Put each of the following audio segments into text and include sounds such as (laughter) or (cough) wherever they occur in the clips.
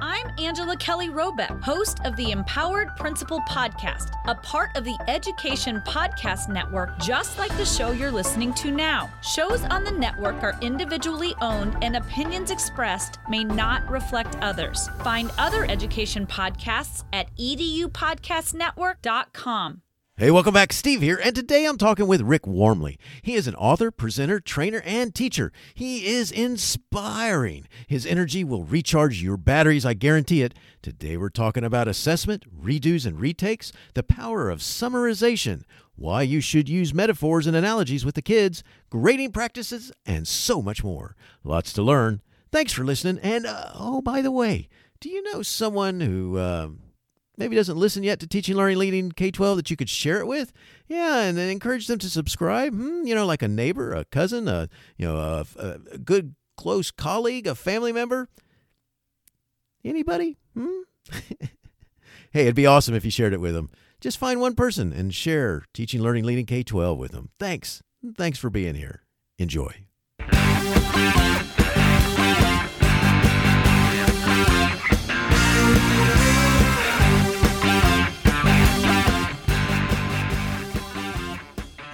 I'm Angela Kelly Robeck, host of the Empowered Principal Podcast, a part of the Education Podcast Network, just like the show you're listening to now. Shows on the network are individually owned, and opinions expressed may not reflect others. Find other education podcasts at edupodcastnetwork.com. Hey, welcome back. Steve here, and today I'm talking with Rick Wormeli. He is an author, presenter, trainer, and teacher. He is inspiring. His energy will recharge your batteries, I guarantee it. Today we're talking about assessment, redos and retakes, the power of summarization, why you should use metaphors and analogies with the kids, grading practices, and so much more. Lots to learn. Thanks for listening. And uh, oh, by the way, do you know someone who. Uh, maybe doesn't listen yet to Teaching, Learning, Leading K 12 that you could share it with. Yeah, and then encourage them to subscribe. Hmm, you know, like a neighbor, a cousin, a, you know, a, a good close colleague, a family member. Anybody? Hmm? (laughs) hey, it'd be awesome if you shared it with them. Just find one person and share Teaching, Learning, Leading K 12 with them. Thanks. Thanks for being here. Enjoy.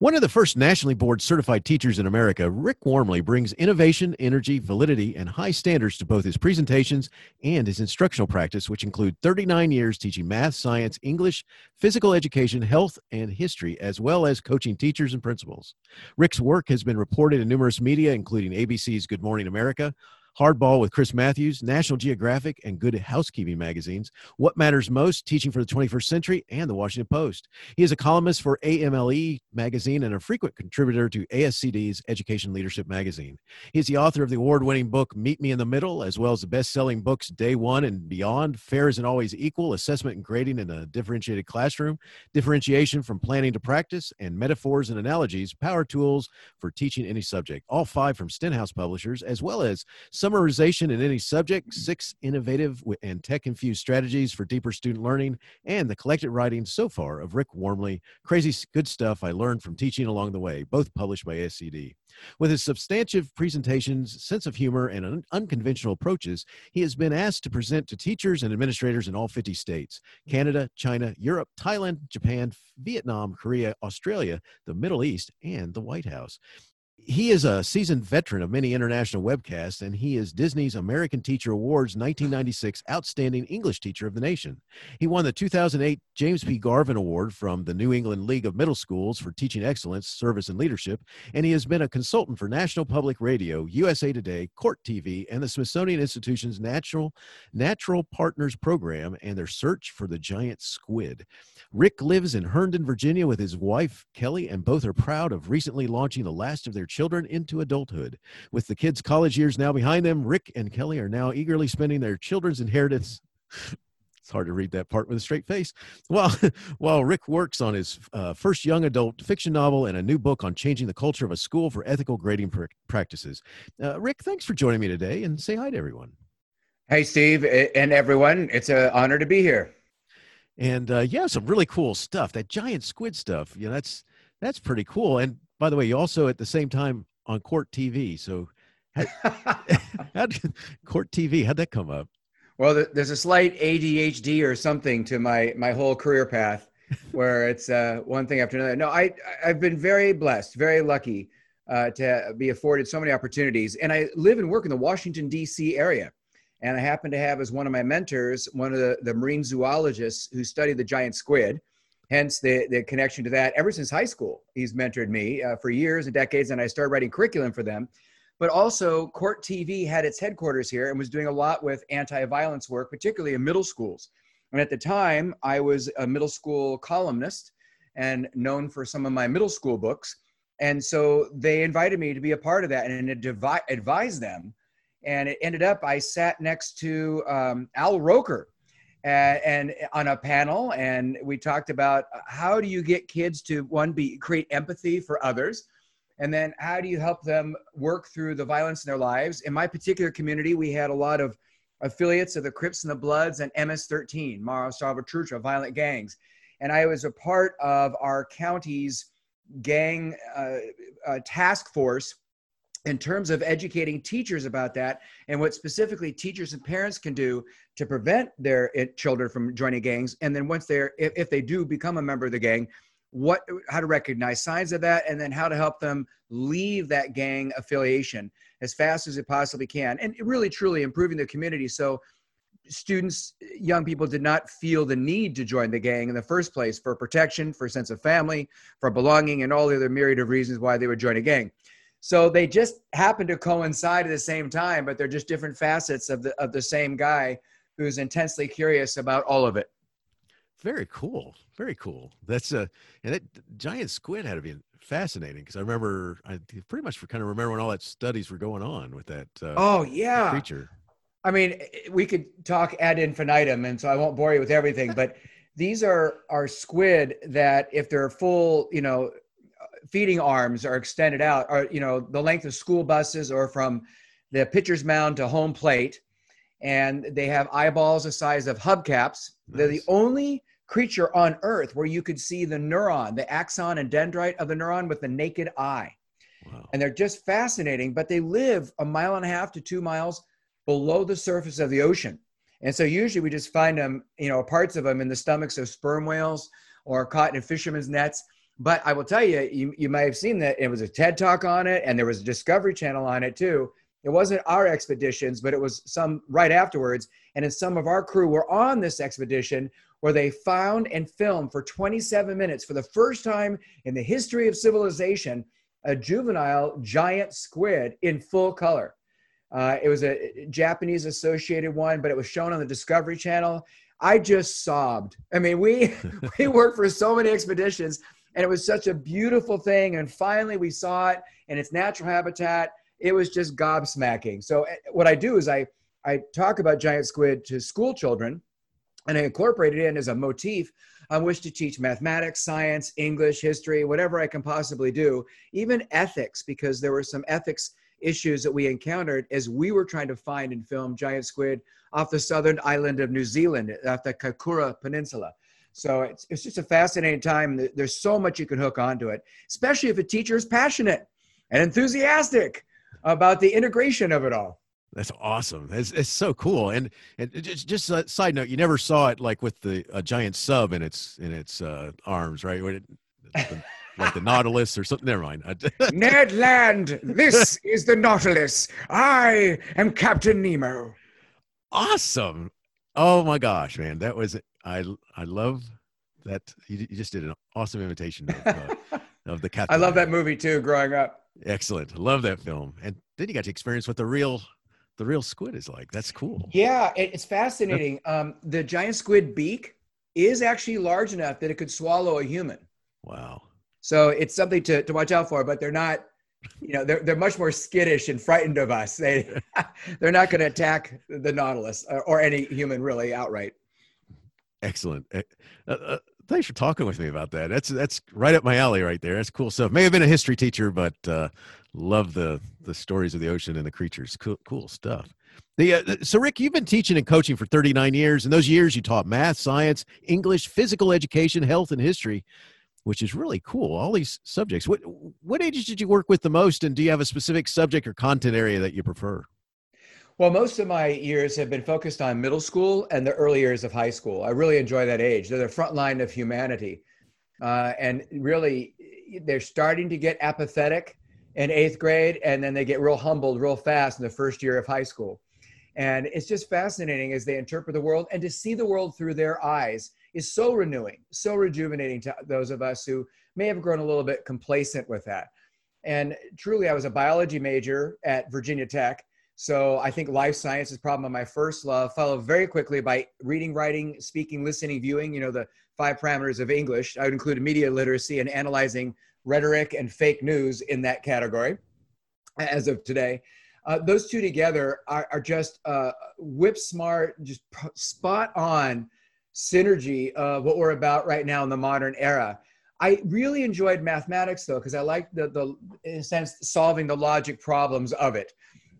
One of the first nationally board certified teachers in America, Rick Wormeli brings innovation, energy, validity, and high standards to both his presentations and his instructional practice, which include 39 years teaching math, science, English, physical education, health, and history, as well as coaching teachers and principals. Rick's work has been reported in numerous media, including ABC's Good Morning America, Hardball with Chris Matthews, National Geographic, and Good Housekeeping magazines, What Matters Most, Teaching for the 21st Century, and the Washington Post. He is a columnist for AMLE magazine and a frequent contributor to ASCD's Education Leadership magazine. He is the author of the award winning book Meet Me in the Middle, as well as the best selling books Day One and Beyond, Fair Isn't Always Equal, Assessment and Grading in a Differentiated Classroom, Differentiation from Planning to Practice, and Metaphors and Analogies, Power Tools for Teaching Any Subject. All five from Stenhouse Publishers, as well as some summarization in any subject, six innovative and tech infused strategies for deeper student learning, and the collected writings so far of Rick Wormeli, Crazy Good Stuff I Learned from Teaching Along the Way, both published by ASCD. With his substantive presentations, sense of humor, and un- unconventional approaches, he has been asked to present to teachers and administrators in all 50 states Canada, China, Europe, Thailand, Japan, Vietnam, Korea, Australia, the Middle East, and the White House he is a seasoned veteran of many international webcasts, and he is Disney's American Teacher Awards 1996 Outstanding English Teacher of the Nation. He won the 2008 James P. Garvin Award from the New England League of Middle Schools for teaching excellence, service, and leadership, and he has been a consultant for National Public Radio, USA Today, Court TV, and the Smithsonian Institution's Natural Natural Partners Program and their search for the giant squid. Rick lives in Herndon, Virginia, with his wife Kelly, and both are proud of recently launching the last of their children into adulthood. With the kids' college years now behind them, Rick and Kelly are now eagerly spending their children's inheritance. (laughs) It's hard to read that part with a straight face. While, (laughs) while Rick works on his uh, first young adult fiction novel and a new book on changing the culture of a school for ethical grading pr- practices. Uh, Rick, thanks for joining me today and say hi to everyone. Hey, Steve, and everyone. It's an honor to be here. And uh, yeah, some really cool stuff. That giant squid stuff, you know, that's that's pretty cool. And by the way, you also at the same time on Court TV. So, how, how did, Court TV, how'd that come up? Well, there's a slight ADHD or something to my my whole career path, (laughs) where it's uh, one thing after another. No, I I've been very blessed, very lucky uh, to be afforded so many opportunities, and I live and work in the Washington D.C. area. And I happen to have as one of my mentors one of the, the marine zoologists who studied the giant squid hence the, the connection to that. Ever since high school he's mentored me uh, for years and decades and i started writing curriculum for them. But also court tv had its headquarters here and was doing a lot with anti-violence work particularly in middle schools. And at the time i was a middle school columnist and known for some of my middle school books. And so they invited me to be a part of that and advise them. And it ended up i sat next to um, al roker and, and on a panel and we talked about uh, how do you get kids to one be create empathy for others and then how do you help them work through the violence in their lives in my particular community we had a lot of affiliates of the Crips and the Bloods and MS-13, Mara Salvatrucha, violent gangs. And I was a part of our county's gang uh, uh, task force in terms of educating teachers about that and what specifically teachers and parents can do to prevent their eh, children from joining gangs. And then once they're if, if they do become a member of the gang what how to recognize signs of that and then how to help them leave that gang affiliation as fast as it possibly can and really truly improving the community. So students young people did not feel the need to join the gang in the first place for protection for sense of family for belonging and all the other myriad of reasons why they would join a gang so they just happen to coincide at the same time but they're just different facets of the of the same guy who's intensely curious about all of it very cool. Very cool. That's a uh, and that giant squid had to be fascinating because I remember I pretty much kind of remember when all that studies were going on with that. Uh, oh yeah, creature. I mean, we could talk ad infinitum, and so I won't bore you with everything. but these are are squid that, if they're full, you know, feeding arms are extended out, are you know the length of school buses, or from the pitcher's mound to home plate, and they have eyeballs the size of hubcaps. Nice. They're the only creature on earth where you could see the neuron, the axon and dendrite of the neuron with the naked eye. Wow. And they're just fascinating, but they live a mile and a half to two miles below the surface of the ocean. And so usually we just find them, you know, parts of them in the stomachs of sperm whales or caught in fishermen's nets. But I will tell you, you, you may have seen that it was a TED talk on it and there was a Discovery Channel on it too. It wasn't our expeditions, but it was some right afterwards. And then some of our crew were on this expedition where they found and filmed for 27 minutes for the first time in the history of civilization a juvenile giant squid in full color. Uh, it was a Japanese associated one, but it was shown on the Discovery Channel. I just sobbed. I mean, we (laughs) we worked for so many expeditions, and it was such a beautiful thing. And finally, we saw it in its natural habitat. It was just gobsmacking. So, eh, what I do is I I talk about giant squid to school children, and I incorporate it in as a motif on which to teach mathematics, science, English, history, whatever I can possibly do, even ethics, because there were some ethics issues that we encountered as we were trying to find and film giant squid off the southern island of New Zealand, off the Kaikoura Peninsula. So it's, it's just a fascinating time. There's so much you can hook onto it, especially if a teacher is passionate and enthusiastic about the integration of it all. That's awesome. It's, it's so cool. And, and just just a side note, you never saw it like with the a giant sub in its in its uh, arms, right? It, the, like the Nautilus or something. Never mind. (laughs) Ned Land, this is the Nautilus. I am Captain Nemo. Awesome. Oh my gosh, man, that was I. I love that. You, you just did an awesome imitation of, uh, (laughs) of the Captain. I love that movie too. Growing up. Excellent. Love that film. And then you got to experience what the real the real squid is like. That's cool. Yeah, it's fascinating. Um, the giant squid beak is actually large enough that it could swallow a human. Wow. So it's something to, to watch out for, but they're not, you know, they're, they're much more skittish and frightened of us. They, (laughs) they're not going to attack the Nautilus or, or, any human really outright. Excellent. Uh, uh, thanks for talking with me about that. That's that's right up my alley right there. That's cool stuff. May have been a history teacher, but uh, love the the stories of the ocean and the creatures. Cool, cool stuff. The, uh, so, Rick, you've been teaching and coaching for 39 years. In those years, you taught math, science, English, physical education, health, and history, which is really cool. All these subjects. What what ages did you work with the most, and do you have a specific subject or content area that you prefer? Well, most of my years have been focused on middle school and the early years of high school. I really enjoy that age. They're the front line of humanity. Uh, and really, they're starting to get apathetic in eighth grade, and then they get real humbled real fast in the first year of high school. And it's just fascinating as they interpret the world and to see the world through their eyes is so renewing, so rejuvenating to those of us who may have grown a little bit complacent with that. And truly, I was a biology major at Virginia Tech so I think life science is probably my first love, followed very quickly by reading, writing, speaking, listening, viewing, you know, the five parameters of English. I would include media literacy and analyzing rhetoric and fake news in that category as of today. Uh, those two together are, are just uh, whip smart, just spot on synergy of what we're about right now in the modern era. I really enjoyed mathematics though, because I liked the, the, in a sense, solving the logic problems of it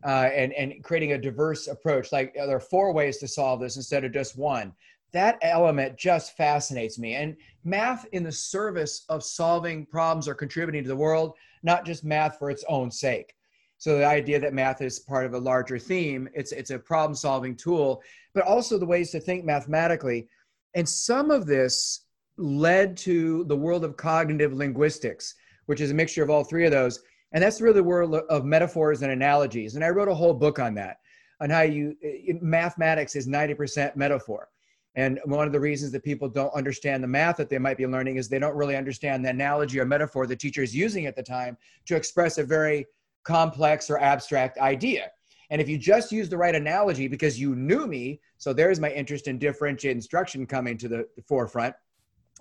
uh, and and creating a diverse approach. Like there are four ways to solve this instead of just one. That element just fascinates me. And math in the service of solving problems or contributing to the world, not just math for its own sake. So the idea that math is part of a larger theme, it's it's a problem solving tool, but also the ways to think mathematically. And some of this led to the world of cognitive linguistics, which is a mixture of all three of those. And that's really the world of metaphors and analogies. And I wrote a whole book on that, on how you, mathematics is 90% metaphor. And one of the reasons that people don't understand the math that they might be learning is they don't really understand the analogy or metaphor the teacher is using at the time to express a very complex or abstract idea. And if you just use the right analogy because you knew me, so there's my interest in differentiated instruction coming to the forefront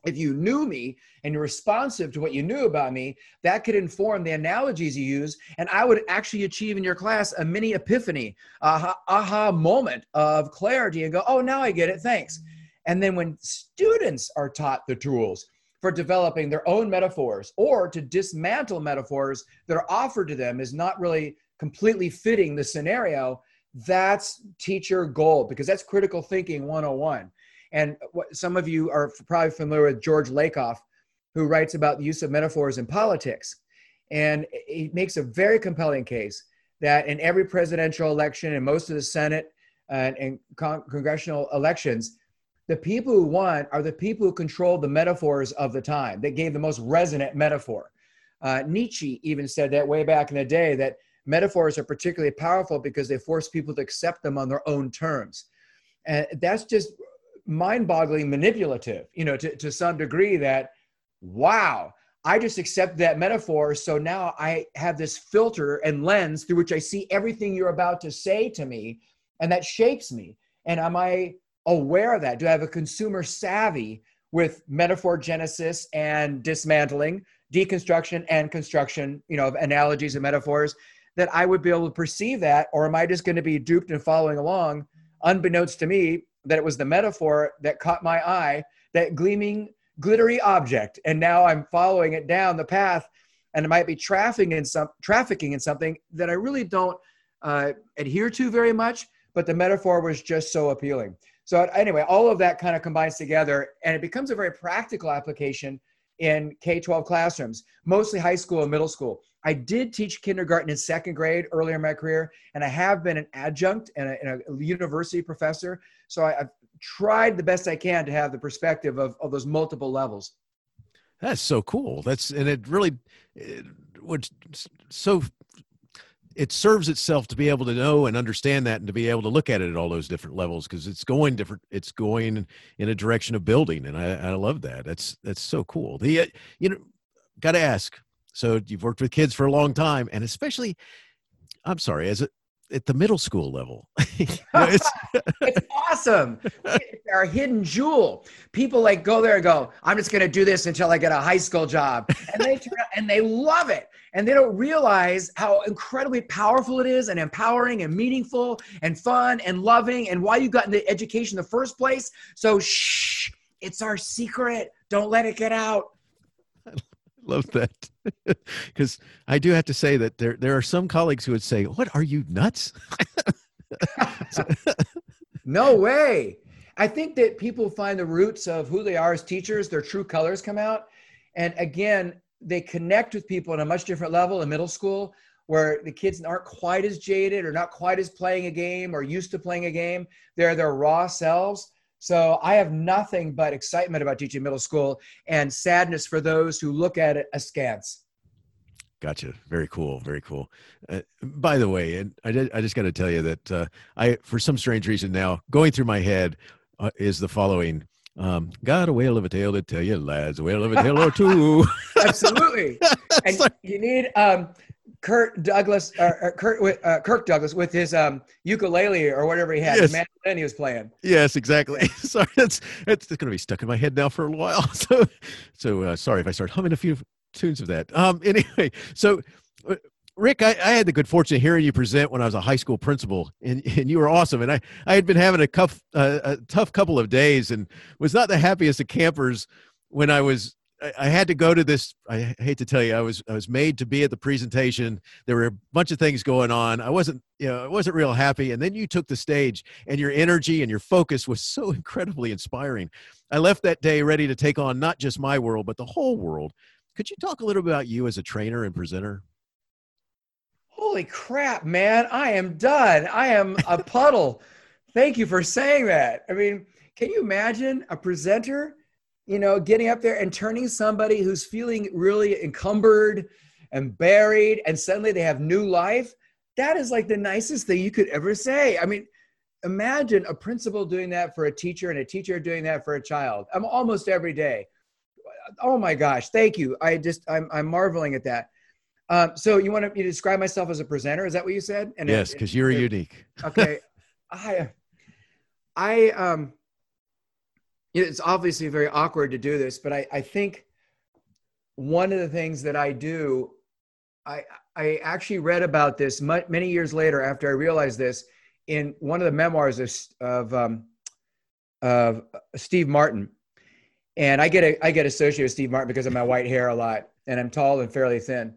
if you knew me and you're responsive to what you knew about me, that could inform the analogies you use. And I would actually achieve in your class a mini epiphany, aha, aha moment of clarity and go, oh, now I get it. Thanks. And then when students are taught the tools for developing their own metaphors or to dismantle metaphors that are offered to them is not really completely fitting the scenario, that's teacher gold because that's critical thinking 101 and what, some of you are probably familiar with George Lakoff, who writes about the use of metaphors in politics. And he makes a very compelling case that in every presidential election and most of the Senate and, and con- congressional elections, the people who won are the people who controlled the metaphors of the time that gave the most resonant metaphor. Uh, Nietzsche even said that way back in the day that metaphors are particularly powerful because they force people to accept them on their own terms. And that's just mind-boggling manipulative you know to, to some degree that wow i just accept that metaphor so now i have this filter and lens through which i see everything you're about to say to me and that shapes me. And am i aware of that? Do i have a consumer savvy with metaphor genesis and dismantling deconstruction and construction you know of analogies and metaphors that i would be able to perceive that or am i just going to be duped and following along unbeknownst to me that it was the metaphor that caught my eye, that gleaming, glittery object. And now I'm following it down the path and it might be trafficking in some trafficking in something that I really don't uh, adhere to very much, but the metaphor was just so appealing. So anyway, all of that kind of combines together and it becomes a very practical application in K-12 classrooms, mostly high school and middle school. I did teach kindergarten and second grade earlier in my career, and I have been an adjunct and a, and a university professor. So I, have tried the best I can to have the perspective of, of those multiple levels. That's so cool. That's and it really, it, which so it serves itself to be able to know and understand that and to be able to look at it at all those different levels because it's going different it's going in a direction of building and i, I love that that's that's so cool the uh, you know got to ask so you've worked with kids for a long time and especially i'm sorry as a at the middle school level. it's, (laughs) (laughs) it's awesome. It's our hidden jewel. People like go there and go, I'm just going to do this until I get a high school job. And they turn out, and they love it. And they don't realize how incredibly powerful it is and empowering and meaningful and fun and loving and why you got into education in the first place. So shh, it's our secret. Don't let it get out love that (laughs) because I do have to say that there there are some colleagues who would say, "What are you nuts?" (laughs) no way. I think that people find the roots of who they are as teachers, their true colors come out, and again, they connect with people on a much different level in middle school where the kids aren't quite as jaded or not quite as playing a game or used to playing a game. They're their raw selves. So I have nothing but excitement about teaching middle school and sadness for those who look at it askance. Gotcha. Very cool. Very cool. Uh, by the way, and I, did, I just got to tell you that uh, I, for some strange reason now, going through my head uh, is the following. Um, got a whale of a tale to tell you, lads. A whale of a tale or two. (laughs) Absolutely. (laughs) and you need um, Kurt Douglas, or, or Kurt, uh, Kirk Douglas with his um, ukulele or whatever he had, yes. mandolin he was playing. Yes, exactly. (laughs) sorry, it's it's going to be stuck in my head now for a while. (laughs) So, so uh, sorry if I start humming a few tunes of that. Um, anyway, so. Uh, Rick, I, I, had the good fortune of hearing you present when I was a high school principal, and, and you were awesome. And I, I had been having a, cuff, uh, a tough couple of days and was not the happiest of campers when I was I had to go to this. I hate to tell you, I was I was made to be at the presentation. There were a bunch of things going on. I wasn't, you know, I wasn't real happy. And then you took the stage, and your energy and your focus was so (laughs) incredibly inspiring. I left that day ready to take on not just my world, but the whole world. Could you talk a little about you as a trainer and presenter? Holy crap, man! I am done. I am a (laughs) puddle. Thank you for saying that. I mean, can you imagine a presenter? You know, getting up there and turning somebody who's feeling really encumbered and buried, and suddenly they have new life. That is like the nicest thing you could ever say. I mean, imagine a principal doing that for a teacher and a teacher doing that for a child. I'm almost every day. Oh my gosh, thank you. I just I'm I'm marveling at that. Um, so you want to you describe myself as a presenter? Is that what you said? And yes, because you're it, (laughs) unique. okay, I I um it's obviously very awkward to do this, but I, I think one of the things that I do, I, I actually read about this many years later after I realized this in one of the memoirs of, of, um, of Steve Martin. And I get, a, I get associated with Steve Martin because of my white hair a lot, and I'm tall and fairly thin.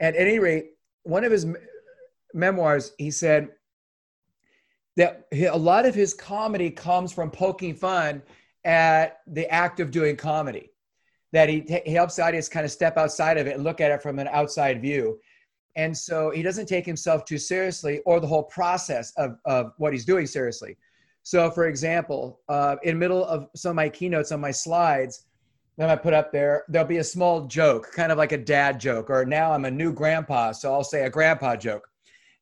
At any rate, one of his memoirs, he said that a lot of his comedy comes from poking fun at the act of doing comedy that he, he helps the audience kind of step outside of it and look at it from an outside view. And so he doesn't take himself too seriously or the whole process of, of what he's doing seriously. So for example uh, in the middle of some of my keynotes on my slides that i put up there there'll be a small joke kind of like a dad joke or now i'm a new grandpa so i'll say a grandpa joke.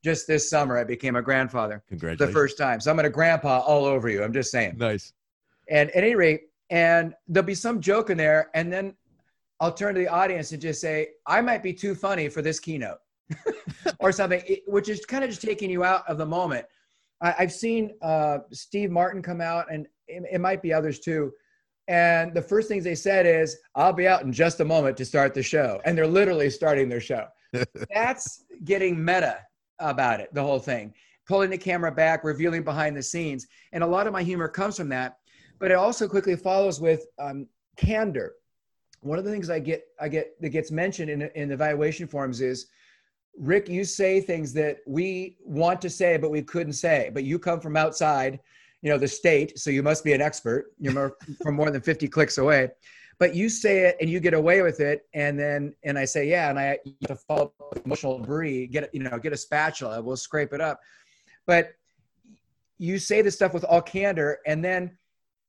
Just this summer i became a grandfather Congratulations. the first time. So i'm going to grandpa all over you i'm just saying. Nice and at any rate, and there'll be some joke in there, and then I'll turn to the audience and just say, I might be too funny for this keynote (laughs) or something, which is kind of just taking you out of the moment. I, have seen uh, Steve Martin come out, and it, it might be others too. And the first things they said is, I'll be out in just a moment to start the show. And they're literally starting their show. (laughs) That's getting meta about it, the whole thing. Pulling the camera back, revealing behind the scenes. And a lot of my humor comes from that but it also quickly follows with um, candor. One of the things I get, I get that gets mentioned in, in evaluation forms is, Rick, you say things that we want to say, but we couldn't say. But you come from outside, you know, the state, so you must be an expert. You're more, (laughs) from more than 50 clicks away. But you say it and you get away with it, and then and I say, yeah, and I you have to follow emotional debris, get you know, get a spatula, we'll scrape it up. But you say this stuff with all candor, and then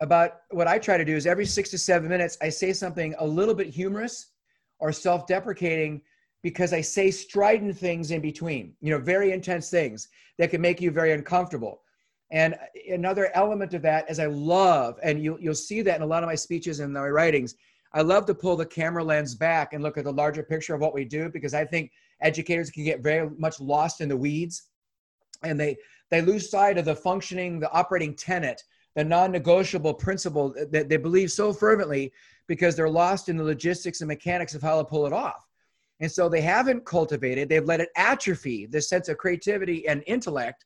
about what I try to do is every six to seven minutes, I say something a little bit humorous or self deprecating because I say strident things in between, you know, very intense things that can make you very uncomfortable. And another element of that is I love, and you, you'll see that in a lot of my speeches and my writings, I love to pull the camera lens back and look at the larger picture of what we do because I think educators can get very much lost in the weeds and they they lose sight of the functioning, the operating tenet the non-negotiable principle that they believe so fervently because they're lost in the logistics and mechanics of how to pull it off. And so they haven't cultivated, they've let it atrophy this sense of creativity and intellect.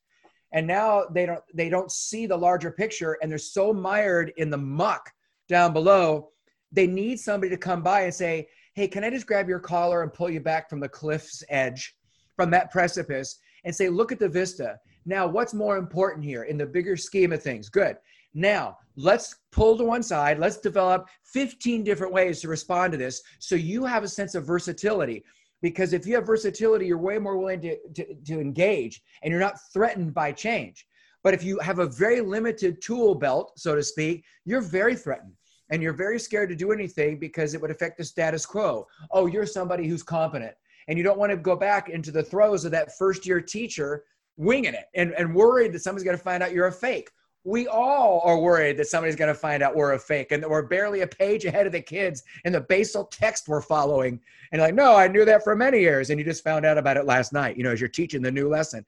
And now they don't they don't see the larger picture and they're so mired in the muck down below. They need somebody to come by and say, Hey, can I just grab your collar and pull you back from the cliff's edge, from that precipice, and say, Look at the vista. Now, what's more important here in the bigger scheme of things? Good. Now, let's pull to one side. Let's develop 15 different ways to respond to this so you have a sense of versatility. Because if you have versatility, you're way more willing to, to, to engage and you're not threatened by change. But if you have a very limited tool belt, so to speak, you're very threatened and you're very scared to do anything because it would affect the status quo. Oh, you're somebody who's competent. And you don't want to go back into the throes of that first year teacher winging it and, and worried that somebody's going to find out you're a fake we all are worried that somebody's going to find out we're a fake and that we're barely a page ahead of the kids in the basal text we're following. And like, no, I knew that for many years. And you just found out about it last night, you know, as you're teaching the new lesson.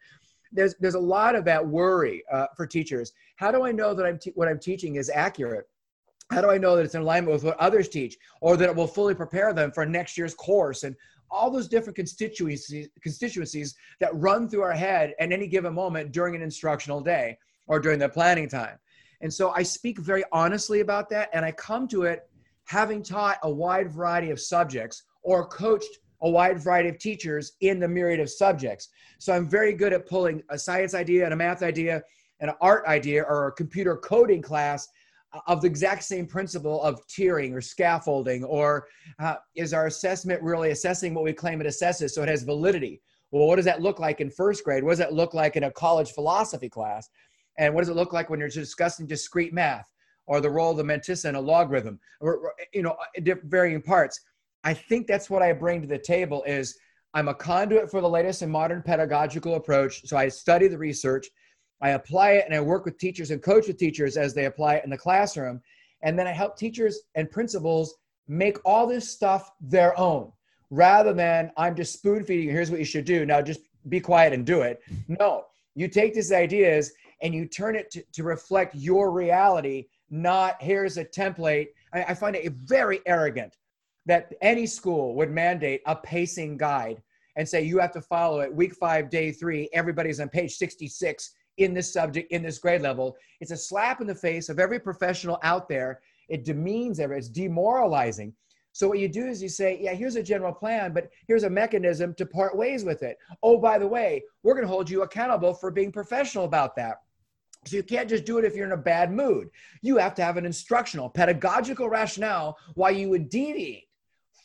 There's, there's a lot of that worry uh, for teachers. How do I know that I'm te- what I'm teaching is accurate? How do I know that it's in alignment with what others teach or that it will fully prepare them for next year's course and all those different constituencies, constituencies that run through our head at any given moment during an instructional day or during the planning time. And so I speak very honestly about that and I come to it having taught a wide variety of subjects or coached a wide variety of teachers in the myriad of subjects. So I'm very good at pulling a science idea and a math idea and an art idea or a computer coding class of the exact same principle of tiering or scaffolding or uh, is our assessment really assessing what we claim it assesses so it has validity well what does that look like in first grade what does that look like in a college philosophy class and what does it look like when you're discussing discrete math or the role of the mantissa in a logarithm or you know uh, varying parts i think that's what i bring to the table is i'm a conduit for the latest and modern pedagogical approach so i study the research I apply it and I work with teachers and coach with teachers as they apply it in the classroom. And then I help teachers and principals make all this stuff their own rather than I'm just spoon feeding. Here's what you should do. Now just be quiet and do it. No, you take these ideas and you turn it to, to reflect your reality, not here's a template. I, I find it very arrogant that any school would mandate a pacing guide and say you have to follow it week five, day three. Everybody's on page 66 in this subject, in this grade level. It's a slap in the face of every professional out there. It demeans every, it's demoralizing. So what you do is you say, yeah, here's a general plan, but here's a mechanism to part ways with it. Oh, by the way, we're going to hold you accountable for being professional about that. So you can't just do it if you're in a bad mood. You have to have an instructional, pedagogical rationale why you would deviate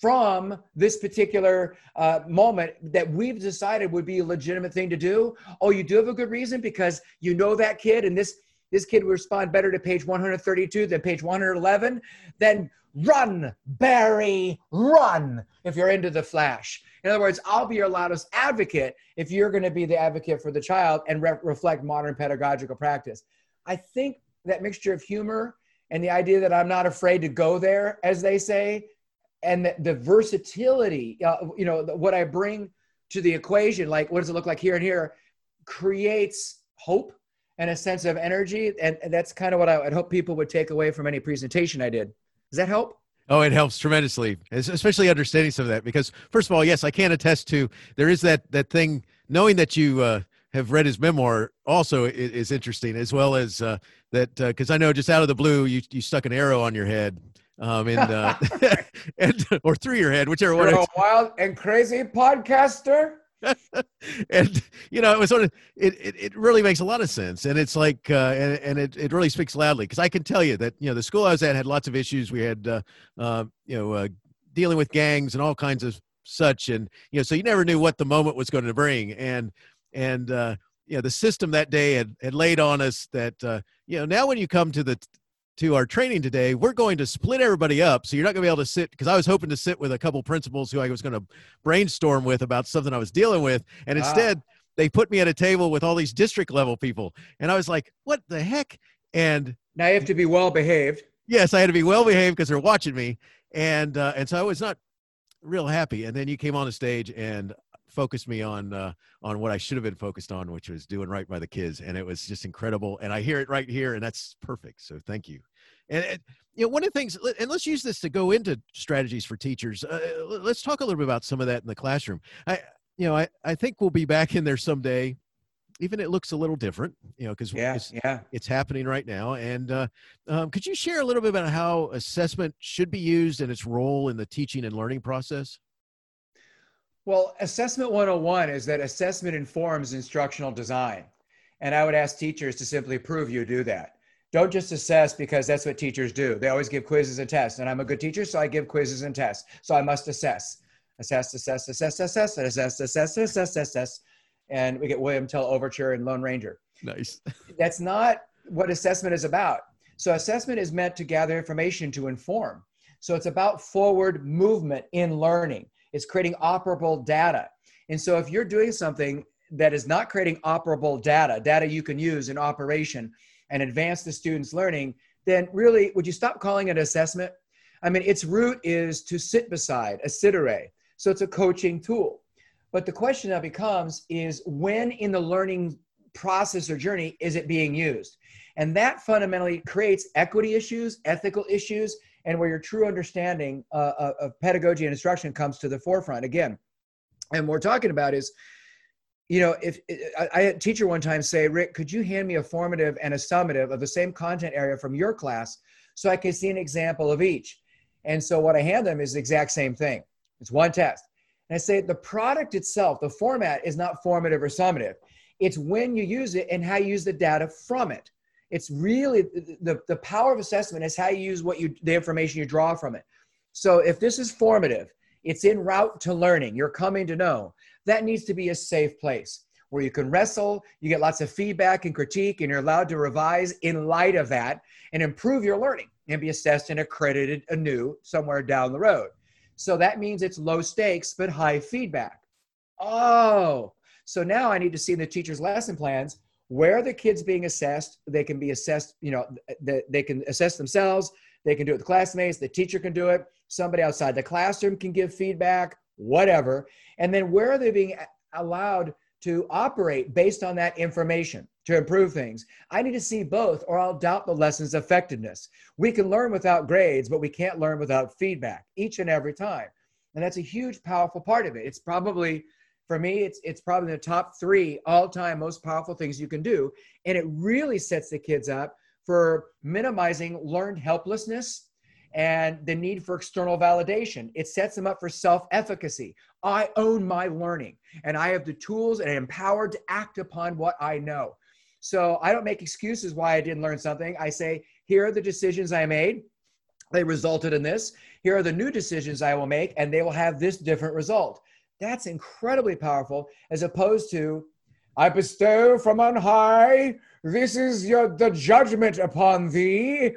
from this particular uh, moment that we've decided would be a legitimate thing to do. Oh, you do have a good reason because you know that kid, and this this kid will respond better to page 132 than page 111. Then run, Barry, run if you're into the flash. In other words, I'll be your loudest advocate if you're going to be the advocate for the child and re- reflect modern pedagogical practice. I think that mixture of humor and the idea that I'm not afraid to go there, as they say, and the, the versatility, uh, you know, what I bring to the equation, like what does it look like here and here, creates hope and a sense of energy. And, and that's kind of what I would hope people would take away from any presentation I did. Does that help? Oh, it helps tremendously, especially understanding some of that. Because first of all, yes, I can attest to there is that that thing. Knowing that you uh, have read his memoir also is, is interesting, as well as uh, that because uh, I know just out of the blue you you stuck an arrow on your head um, and, uh, (laughs) and or through your head, whichever You're one. a wild and crazy podcaster. (laughs) and you know, it was sort of it, it, it. really makes a lot of sense, and it's like, uh, and, and it, it really speaks loudly because I can tell you that you know the school I was at had lots of issues. We had uh, uh, you know uh, dealing with gangs and all kinds of such, and you know, so you never knew what the moment was going to bring, and and uh, you know, the system that day had had laid on us that uh, you know now when you come to the to our training today, we're going to split everybody up. So you're not going to be able to sit because I was hoping to sit with a couple principals who I was going to brainstorm with about something I was dealing with, and ah. instead ah. they put me at a table with all these district level people, and I was like, "What the heck?" And now you have to be well behaved. Yes, I had to be well behaved because they're watching me, and uh, and so I was not real happy. And then you came on the stage, and focused me on uh, on what I should have been focused on, which was doing right by the kids, and it was just incredible. And I hear it right here, and that's perfect. So thank you. And, and you know, one of the things, and let's use this to go into strategies for teachers. Uh, let's talk a little bit about some of that in the classroom. I, you know, I I think we'll be back in there someday. Even it looks a little different, you know, because yeah, it's, yeah. it's happening right now. And uh, um, could you share a little bit about how assessment should be used and its role in the teaching and learning process? Well, assessment 101 is that assessment informs instructional design. And I would ask teachers to simply prove you do that. Don't just assess because that's what teachers do. They always give quizzes and tests. And I'm a good teacher, so I give quizzes and tests. So I must assess. Assess, assess, assess, assess, assess, assess, assess, assess. And we get William Tell Overture and Lone Ranger. Nice. (laughs) that's not what assessment is about. So assessment is meant to gather information to inform. So it's about forward movement in learning. It's creating operable data. And so if you're doing something that is not creating operable data, data you can use in operation and advance the student's learning, then really, would you stop calling it assessment? I mean, its root is to sit beside, assitere. So it's a coaching tool. But the question now becomes is when in the learning process or journey is it being used? And that fundamentally creates equity issues, ethical issues, and where your true understanding uh, uh, of pedagogy and instruction comes to the forefront again. And what we're talking about is, you know, if I, I had a teacher one time say, Rick, could you hand me a formative and a summative of the same content area from your class so I can see an example of each? And so what I hand them is the exact same thing. It's one test. And I say the product itself, the format is not formative or summative. It's when you use it and how you use the data from it. It's really the, the power of assessment is how you use what you the information you draw from it. So if this is formative, it's in route to learning, you're coming to know, that needs to be a safe place where you can wrestle, you get lots of feedback and critique, and you're allowed to revise in light of that and improve your learning and be assessed and accredited anew somewhere down the road. So that means it's low stakes but high feedback. Oh, so now I need to see in the teacher's lesson plans where are the kids being assessed. They can be assessed, you know, they can assess themselves. They can do it with classmates. The teacher can do it. Somebody outside the classroom can give feedback, whatever. And then where are they being allowed to operate based on that information to improve things. I need to see both, or I'll doubt the lesson's effectiveness. We can learn without grades, but we can't learn without feedback each and every time. And that's a huge, powerful part of it. It's probably, for me, it's, it's probably the top three all time most powerful things you can do. And it really sets the kids up for minimizing learned helplessness and the need for external validation. It sets them up for self efficacy. I own my learning and I have the tools and I'm empowered to act upon what I know. So I don't make excuses why I didn't learn something. I say, here are the decisions I made. They resulted in this. Here are the new decisions I will make, and they will have this different result. That's incredibly powerful as opposed to, I bestow from on high. This is your the judgment upon thee.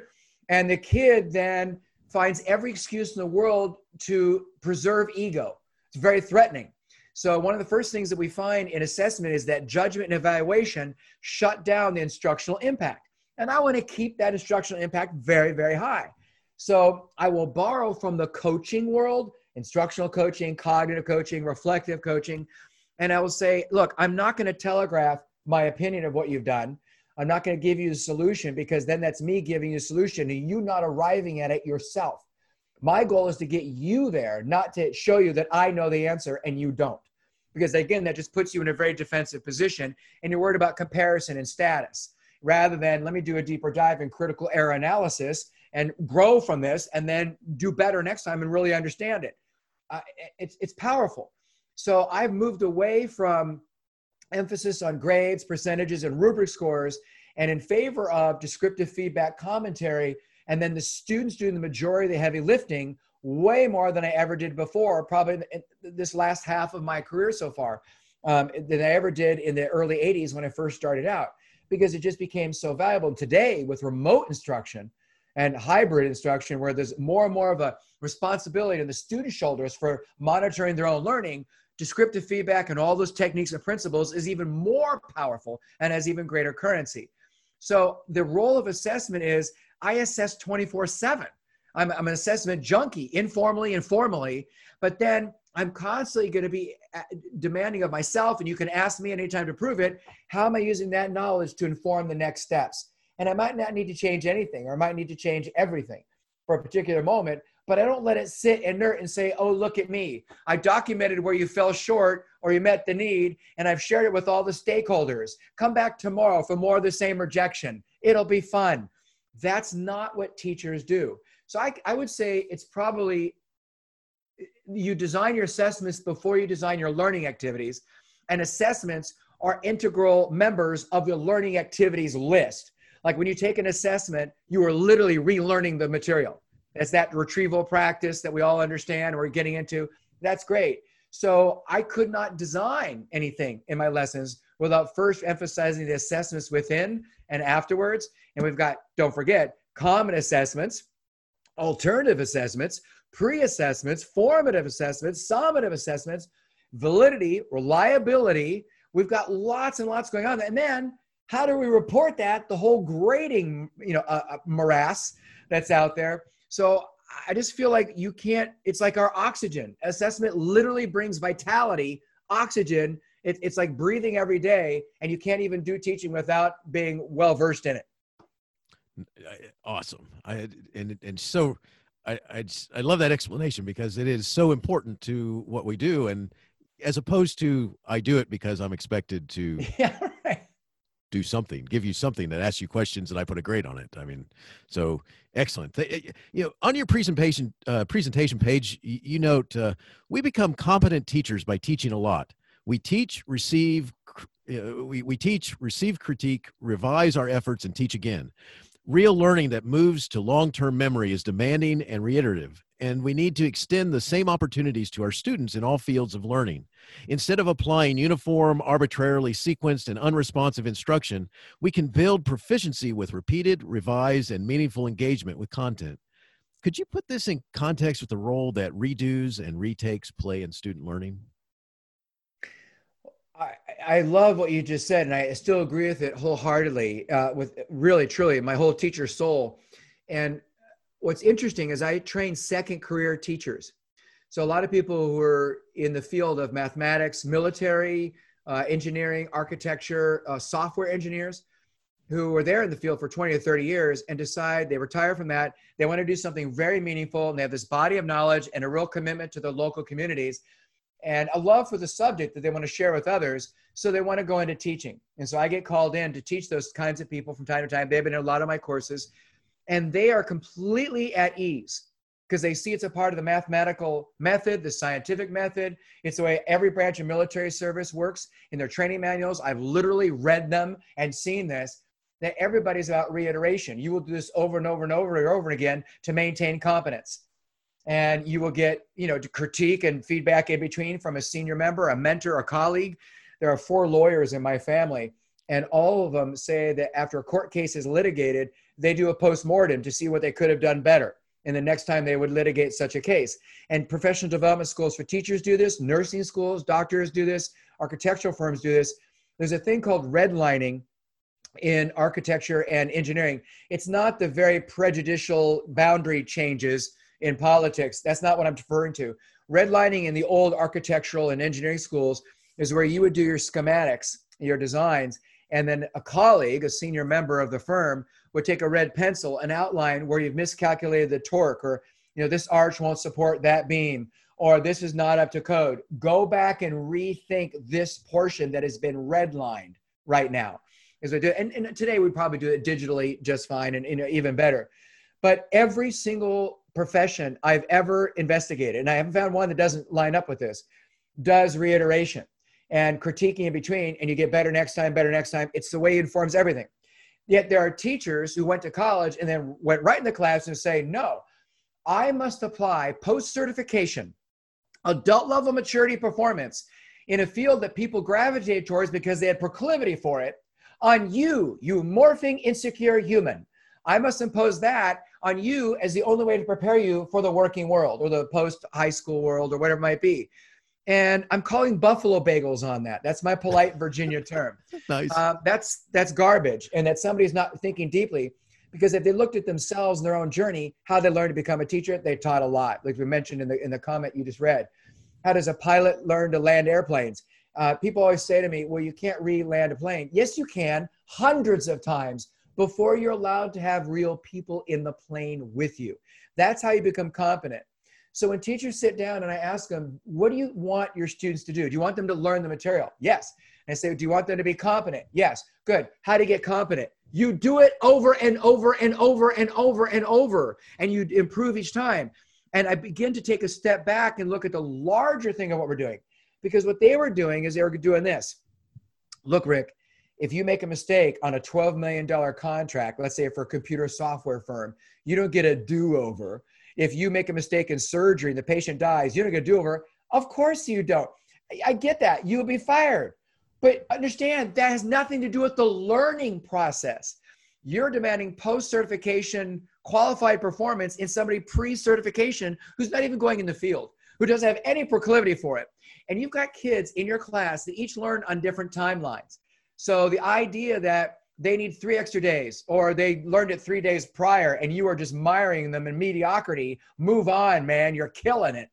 And the kid then finds every excuse in the world to preserve ego. It's very threatening. So, one of the first things that we find in assessment is that judgment and evaluation shut down the instructional impact. And I want to keep that instructional impact very, very high. So, I will borrow from the coaching world, instructional coaching, cognitive coaching, reflective coaching. And I will say, look, I'm not going to telegraph my opinion of what you've done. I'm not going to give you the solution because then that's me giving you a solution and you not arriving at it yourself. My goal is to get you there, not to show you that I know the answer and you don't. Because again, that just puts you in a very defensive position and you're worried about comparison and status rather than let me do a deeper dive in critical error analysis and grow from this and then do better next time and really understand it. Uh, it's, it's powerful. So I've moved away from emphasis on grades, percentages, and rubric scores, and in favor of descriptive feedback commentary, and then the students doing the majority of the heavy lifting way more than I ever did before, probably this last half of my career so far, um, than I ever did in the early 80s when I first started out, because it just became so valuable. And today, with remote instruction and hybrid instruction, where there's more and more of a responsibility on the student's shoulders for monitoring their own learning, descriptive feedback and all those techniques and principles is even more powerful and has even greater currency. So the role of assessment is I assess 24 7. I'm, I'm an assessment junkie, informally and formally, but then I'm constantly going to be uh, demanding of myself, and you can ask me anytime to prove it. How am I using that knowledge to inform the next steps? And I might not need to change anything, or I might need to change everything for a particular moment, but I don't let it sit inert and say, oh, look at me. I documented where you fell short or you met the need, and I've shared it with all the stakeholders. Come back tomorrow for more of the same rejection. It'll be fun. That's not what teachers do. So I, I would say it's probably you design your assessments before you design your learning activities, and assessments are integral members of the learning activities list. Like when you take an assessment, you are literally relearning the material. It's that retrieval practice that we all understand we're getting into. That's great. So I could not design anything in my lessons without first emphasizing the assessments within and afterwards. And we've got, don't forget, common assessments, alternative assessments, pre assessments, formative assessments, summative assessments, validity, reliability. We've got lots and lots going on. And then how do we report that? The whole grading, you know, uh, uh, morass that's out there. So I just feel like you can't, it's like our oxygen. Assessment literally brings vitality, oxygen. It, it's like breathing every day, and you can't even do teaching without being well versed in it. Awesome. I, and, and so I, I, just, I love that explanation because it is so important to what we do. And as opposed to I do it because I'm expected to (laughs) yeah. Do something, give you something that asks you questions, and I put a grade on it. I mean, so excellent. You know, on your presentation uh, presentation page, you, note uh, we become competent teachers by teaching a lot. We teach, receive, uh, we, we teach, receive critique, revise our efforts, and teach again. Real learning that moves to long term memory is demanding and reiterative, and we need to extend the same opportunities to our students in all fields of learning. Instead of applying uniform, arbitrarily sequenced, and unresponsive instruction, we can build proficiency with repeated, revised, and meaningful engagement with content. Could you put this in context with the role that redos and retakes play in student learning? I, love what you just said, and I still agree with it wholeheartedly, uh, with really, truly, my whole teacher soul. And what's interesting is I train second career teachers. So a lot of people who are in the field of mathematics, military, uh, engineering, architecture, uh, software engineers, who were there in the field for 20 or 30 years and decide they retire from that. They want to do something very meaningful and they have this body of knowledge and a real commitment to their local communities and a love for the subject that they want to share with others. So they want to go into teaching. And so I get called in to teach those kinds of people from time to time. They've been in a lot of my courses, and they are completely at ease because they see it's a part of the mathematical method, the scientific method. It's the way every branch of military service works in their training manuals. I've literally read them and seen this. That everybody's about reiteration. You will do this over and over and over and over again to maintain competence and you will get you know critique and feedback in between from a senior member a mentor a colleague there are four lawyers in my family and all of them say that after a court case is litigated they do a post-mortem to see what they could have done better and the next time they would litigate such a case and professional development schools for teachers do this nursing schools doctors do this architectural firms do this there's a thing called redlining in architecture and engineering it's not the very prejudicial boundary changes in politics. That's not what I'm referring to. Redlining in the old architectural and engineering schools is where you would do your schematics, your designs, and then a colleague, a senior member of the firm, would take a red pencil and outline where you've miscalculated the torque, or you know this arch won't support that beam, or this is not up to code. Go back and rethink this portion that has been redlined right now. Is we do, and, and today we probably do it digitally just fine and even better. But every single profession I've ever investigated, and I haven't found one that doesn't line up with this, does reiteration and critiquing in between, and you get better next time, better next time. It's the way it informs everything. Yet there are teachers who went to college and then went right in the class and say, no, I must apply post certification, adult level maturity performance in a field that people gravitate towards because they had proclivity for it on you, you morphing, insecure human. I must impose that on you as the only way to prepare you for the working world or the post high school world or whatever it might be. And I'm calling buffalo bagels on that. That's my polite Virginia term. (laughs) nice. Uh, that's that's garbage, and that somebody's not thinking deeply. Because if they looked at themselves and their own journey, how they learned to become a teacher, they taught a lot. Like we mentioned in the in the comment you just read, how does a pilot learn to land airplanes? Uh, people always say to me, "Well, you can't re-land a plane." Yes, you can, hundreds of times before you're allowed to have real people in the plane with you. That's how you become competent. So when teachers sit down and I ask them, what do you want your students to do? Do you want them to learn the material? Yes. And I say, do you want them to be competent? Yes. Good. How to get competent? You do it over and over and over and over and over, and you improve each time. And I begin to take a step back and look at the larger thing of what we're doing. Because what they were doing is they were doing this. Look, Rick, if you make a mistake on a $12 million contract, let's say for a computer software firm, you don't get a do over. If you make a mistake in surgery and the patient dies, you're not get a do over. Of course you don't. I get that. You'll be fired. But understand that has nothing to do with the learning process. You're demanding post certification qualified performance in somebody pre certification who's not even going in the field, who doesn't have any proclivity for it. And you've got kids in your class that each learn on different timelines. So the idea that they need three extra days or they learned it three days prior and you are just miring them in mediocrity, move on, man. You're killing it.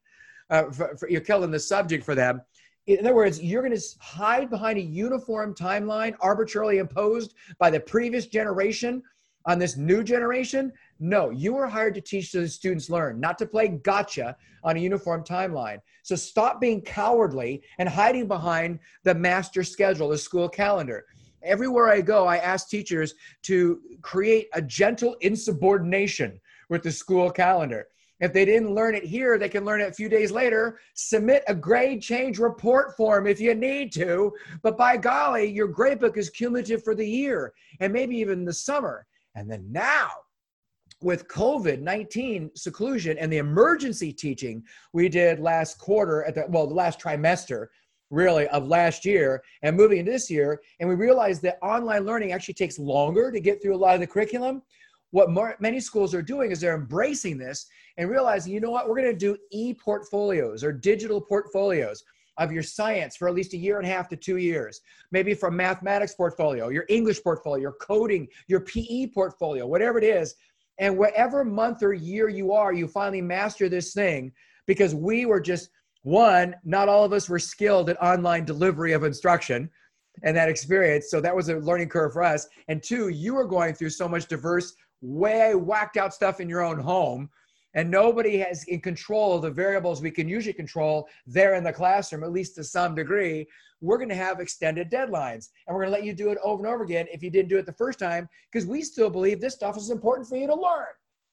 Uh, for, for, you're killing the subject for them. In other words, you're going to hide behind a uniform timeline arbitrarily imposed by the previous generation on this new generation. No, you were hired to teach the students learn, not to play gotcha on a uniform timeline. So stop being cowardly and hiding behind the master schedule, the school calendar. Everywhere I go, I ask teachers to create a gentle insubordination with the school calendar. If they didn't learn it here, they can learn it a few days later. Submit a grade change report form if you need to. But by golly, your grade book is cumulative for the year and maybe even the summer. And then now, with COVID 19 seclusion and the emergency teaching we did last quarter, at the, well, the last trimester, really, of last year and moving into this year, and we realized that online learning actually takes longer to get through a lot of the curriculum what more, many schools are doing is they're embracing this and realizing, you know what, we're going to do e portfolios or digital portfolios of your science for at least a year and a half to two years. Maybe from mathematics portfolio, your English portfolio, your coding, your PE portfolio, whatever it is. And whatever month or year you are, you finally master this thing because we were just one, not all of us were skilled at online delivery of instruction and that experience. So that was a learning curve for us. And two, you were going through so much diverse way whacked out stuff in your own home and nobody has in control of the variables we can usually control there in the classroom at least to some degree we're going to have extended deadlines and we're going to let you do it over and over again if you didn't do it the first time because we still believe this stuff is important for you to learn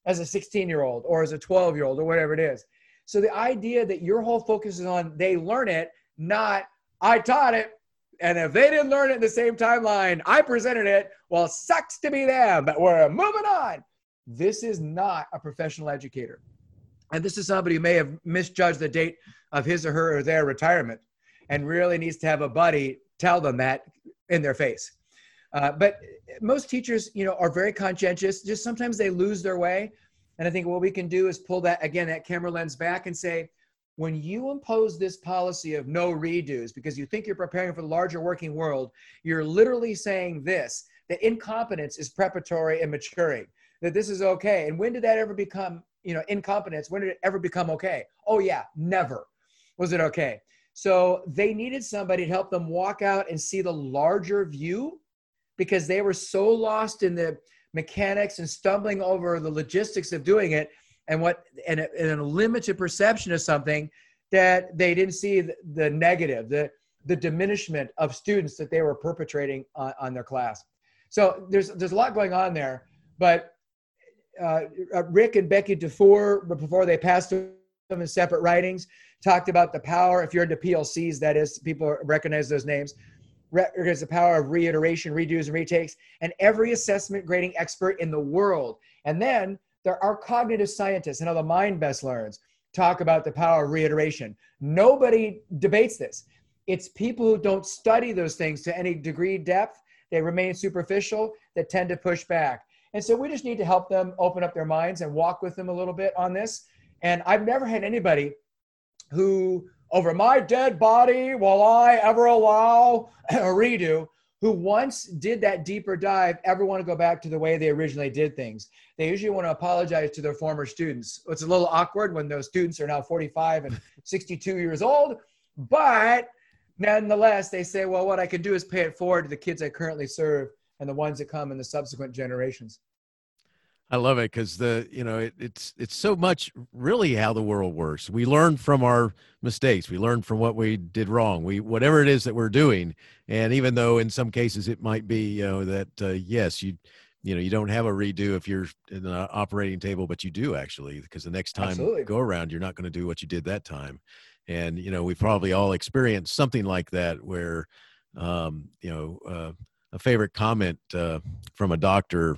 as a 16 year old or as a 12 year old or whatever it is so the idea that your whole focus is on they learn it not i taught it and if they didn't learn it in the same timeline, I presented it. Well, sucks to be them, but we're moving on. This is not a professional educator. And this is somebody who may have misjudged the date of his or her or their retirement and really needs to have a buddy tell them that in their face. Uh, but most teachers, you know, are very conscientious. Just sometimes they lose their way. And I think what we can do is pull that again, that camera lens back and say, when you impose this policy of no redos because you think you're preparing for the larger working world, you're literally saying this that incompetence is preparatory and maturing, that this is okay. And when did that ever become, you know, incompetence? When did it ever become okay? Oh, yeah, never was it okay. So they needed somebody to help them walk out and see the larger view because they were so lost in the mechanics and stumbling over the logistics of doing it and what and a, and a limited perception of something that they didn't see the, the negative, the the diminishment of students that they were perpetrating on, on their class. So there's there's a lot going on there, but uh, uh Rick and Becky DuFour, before they passed them in separate writings, talked about the power. If you're into PLCs, that is, people recognize those names. There's the power of reiteration, redos, and retakes, and every assessment grading expert in the world. And then there are cognitive scientists and how the mind best learns talk about the power of reiteration. Nobody debates this. It's people who don't study those things to any degree depth, they remain superficial, that tend to push back. And so we just need to help them open up their minds and walk with them a little bit on this. And I've never had anybody who, over my dead body, will I ever allow (laughs) a redo, who once did that deeper dive ever want to go back to the way they originally did things. They usually want to apologize to their former students. It's a little awkward when those students are now 45 and (laughs) 62 years old, but nonetheless, they say, well, what I can do is pay it forward to the kids I currently serve and the ones that come in the subsequent generations. I love it because the you know it, it's it's so much really how the world works. We learn from our mistakes. We learn from what we did wrong. We whatever it is that we're doing, and even though in some cases it might be you know that uh, yes you you know you don't have a redo if you're in an operating table, but you do actually because the next time Absolutely. go around you're not going to do what you did that time, and you know we probably all experienced something like that where um, you know uh, a favorite comment uh, from a doctor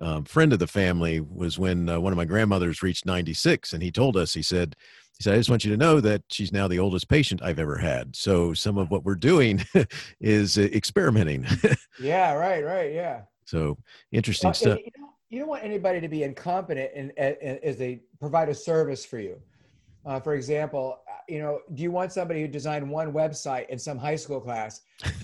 um, friend of the family was when uh, one of my grandmothers reached 96 and he told us he said he said i just want you to know that she's now the oldest patient i've ever had. So some of what we're doing (laughs) is uh, experimenting. (laughs) Yeah right right yeah. So interesting uh, stuff. you don't, you don't, want anybody to be incompetent in, in, in, as they provide a service for you. Uh, for example uh, you know do you want somebody who designed one website in some high school class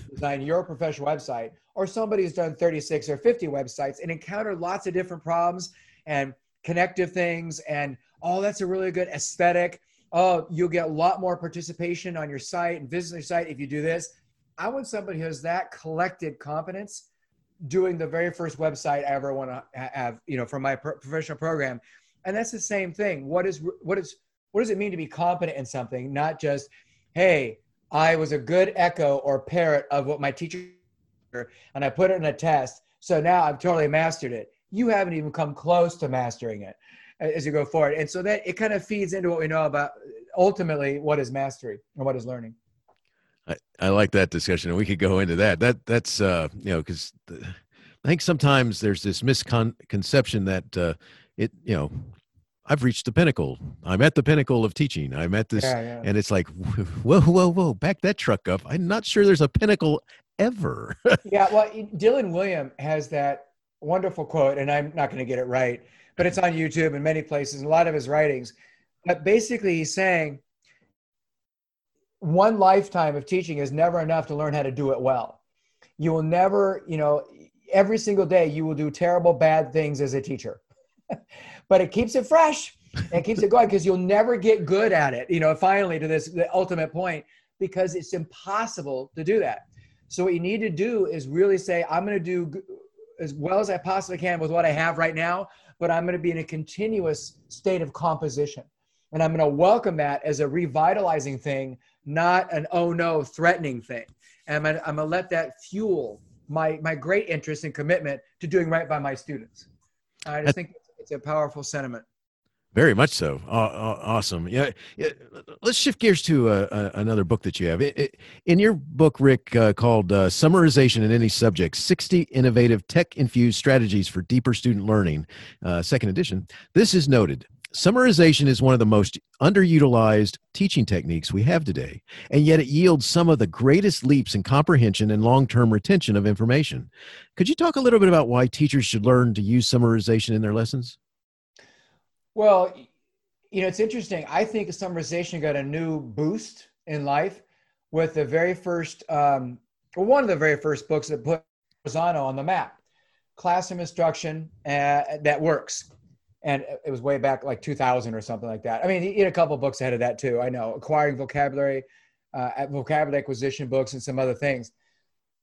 design your professional website or somebody who's done 36 or 50 websites and encountered lots of different problems and connective things and oh that's a really good aesthetic. Oh you'll get a lot more participation on your site and visit your site if you do this. I want somebody who has that collected competence doing the very first website i ever want to have you know for my professional program. And that's the same thing. What is what is what does it mean to be competent in something not just hey i was a good echo or parrot of what my teacher and I put it in a test. So now I've totally mastered it. You haven't even come close to mastering it as you go forward. And so that it kind of feeds into what we know about ultimately what is mastery and what is learning. I, I like that discussion and we could go into that. That that's uh you know because I think sometimes there's this misconception that uh it you know I've reached the pinnacle. I'm at the pinnacle of teaching. I'm at this, yeah, yeah. and it's like, whoa, whoa, whoa, back that truck up. I'm not sure there's a pinnacle ever. (laughs) yeah, well, Dylan Wiliam has that wonderful quote, and I'm not going to get it right, but it's on YouTube and many places, and a lot of his writings. But basically, he's saying one lifetime of teaching is never enough to learn how to do it well. You will never, you know, every single day you will do terrible, bad things as a teacher. (laughs) but it keeps it fresh and keeps it going because you'll never get good at it. You know, finally to this the ultimate point because it's impossible to do that. So what you need to do is really say, I'm going to do as well as I possibly can with what I have right now, but I'm going to be in a continuous state of composition. And I'm going to welcome that as a revitalizing thing, not an oh no threatening thing. And I'm going to, I'm going to let that fuel my, my great interest and commitment to doing right by my students. I just think it's a powerful sentiment. Very much so. Awesome. Yeah, yeah, Let's shift gears to uh, uh, another book that you have. In your book, Rick, uh, called uh, Summarization in Any Subject 60 Innovative Tech Infused Strategies for Deeper Student Learning, uh, second edition, this is noted. Summarization is one of the most underutilized teaching techniques we have today, and yet it yields some of the greatest leaps in comprehension and long term retention of information. Could you talk a little bit about why teachers should learn to use summarization in their lessons? Well, you know, it's interesting. I think summarization got a new boost in life with the very first, um, well, one of the very first books that put Marzano on the map classroom instruction uh, that works and it was way back like 2000 or something like that. I mean, he had a couple books ahead of that too. I know acquiring vocabulary, uh, vocabulary acquisition books, and some other things.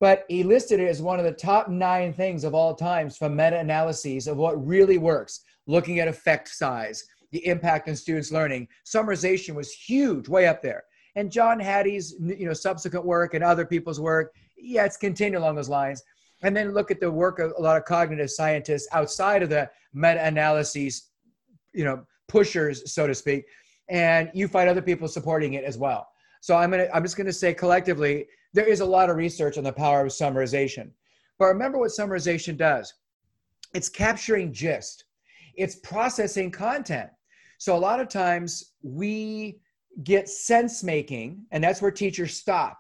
But he listed it as one of the top nine things of all times from meta-analyses of what really works. Looking at effect size, the impact on students' learning, summarization was huge, way up there. And John Hattie's, you know, subsequent work and other people's work, yeah, it's continued along those lines. And then look at the work of a lot of cognitive scientists outside of the meta-analyses you know pushers so to speak. And you find other people supporting it as well. So i'm gonna i'm just gonna say collectively there is a lot of research on the power of summarization. But remember what summarization does? It's capturing gist it's processing content so a lot of times we get sense making and that's where teachers stop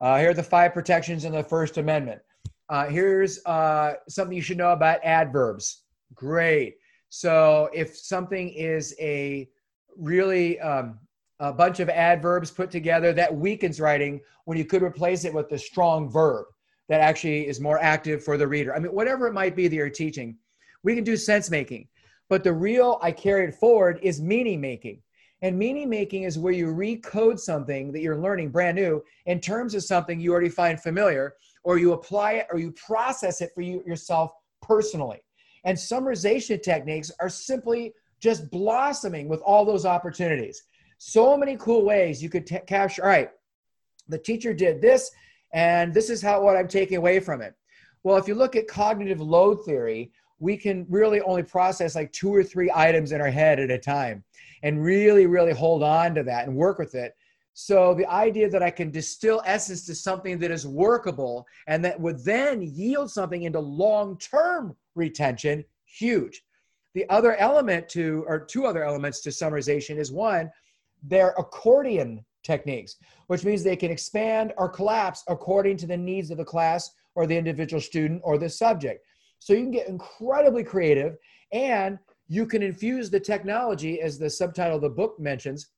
uh, here are the five protections in the first amendment uh, here's uh, something you should know about adverbs. Great. So if something is a really um, a bunch of adverbs put together that weakens writing when you could replace it with a strong verb that actually is more active for the reader. I mean, whatever it might be that you're teaching, we can do sense making. But the real I carry it forward is meaning making. And meaning making is where you recode something that you're learning brand new in terms of something you already find familiar or you apply it or you process it for you yourself personally. And summarization techniques are simply just blossoming with all those opportunities. So many cool ways you could t- capture. All right, the teacher did this, and this is how what I'm taking away from it. Well, if you look at cognitive load theory, we can really only process like two or three items in our head at a time and really, really hold on to that and work with it. So the idea that I can distill essence to something that is workable and that would then yield something into long-term retention, huge. The other element to, or two other elements to summarization is one, they're accordion techniques, which means they can expand or collapse according to the needs of the class or the individual student or the subject. So you can get incredibly creative and you can infuse the technology, as the subtitle of the book mentions,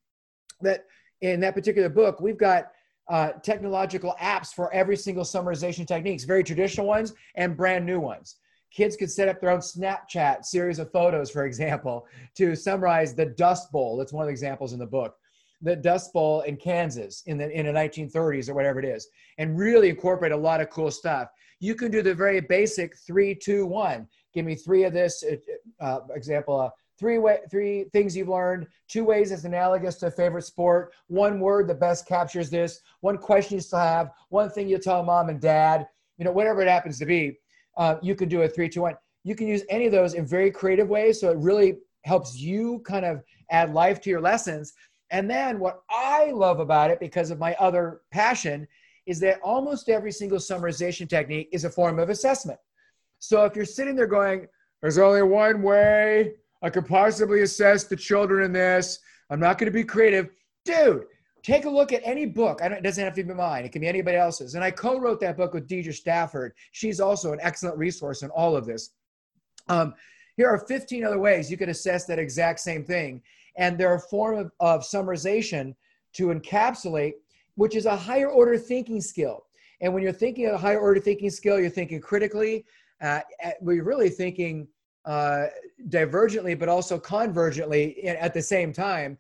that in that particular book, we've got uh, technological apps for every single summarization techniques, very traditional ones and brand new ones. Kids could set up their own Snapchat series of photos, for example, to summarize the Dust Bowl. That's one of the examples in the book. The Dust Bowl in Kansas in the in the 1930s or whatever it is, and really incorporate a lot of cool stuff. You can do the very basic three, two, one. Give me three of this. Uh, uh example, uh, three way, three things you've learned, two ways that's analogous to favorite sport, one word that best captures this, one question you still have, one thing you tell mom and dad. you know, whatever it happens to be, uh, you can do a three, two, one. You can use any of those in very creative ways. So it really helps you kind of add life to your lessons. And then what I love about it, because of my other passion, is that almost every single summarization technique is a form of assessment. So if you're sitting there going, there's only one way I could possibly assess the children in this, I'm not going to be creative. Dude, take a look at any book. It doesn't have to be mine. It can be anybody else's. And I co-wrote that book with Dedra Stafford. She's also an excellent resource in all of this. Um, here are 15 other ways you could assess that exact same thing. And they're a form of, of summarization to encapsulate, which is a higher order thinking skill. And when you're thinking of a higher order thinking skill, you're thinking critically. Uh, we're really thinking uh, divergently, but also convergently at the same time.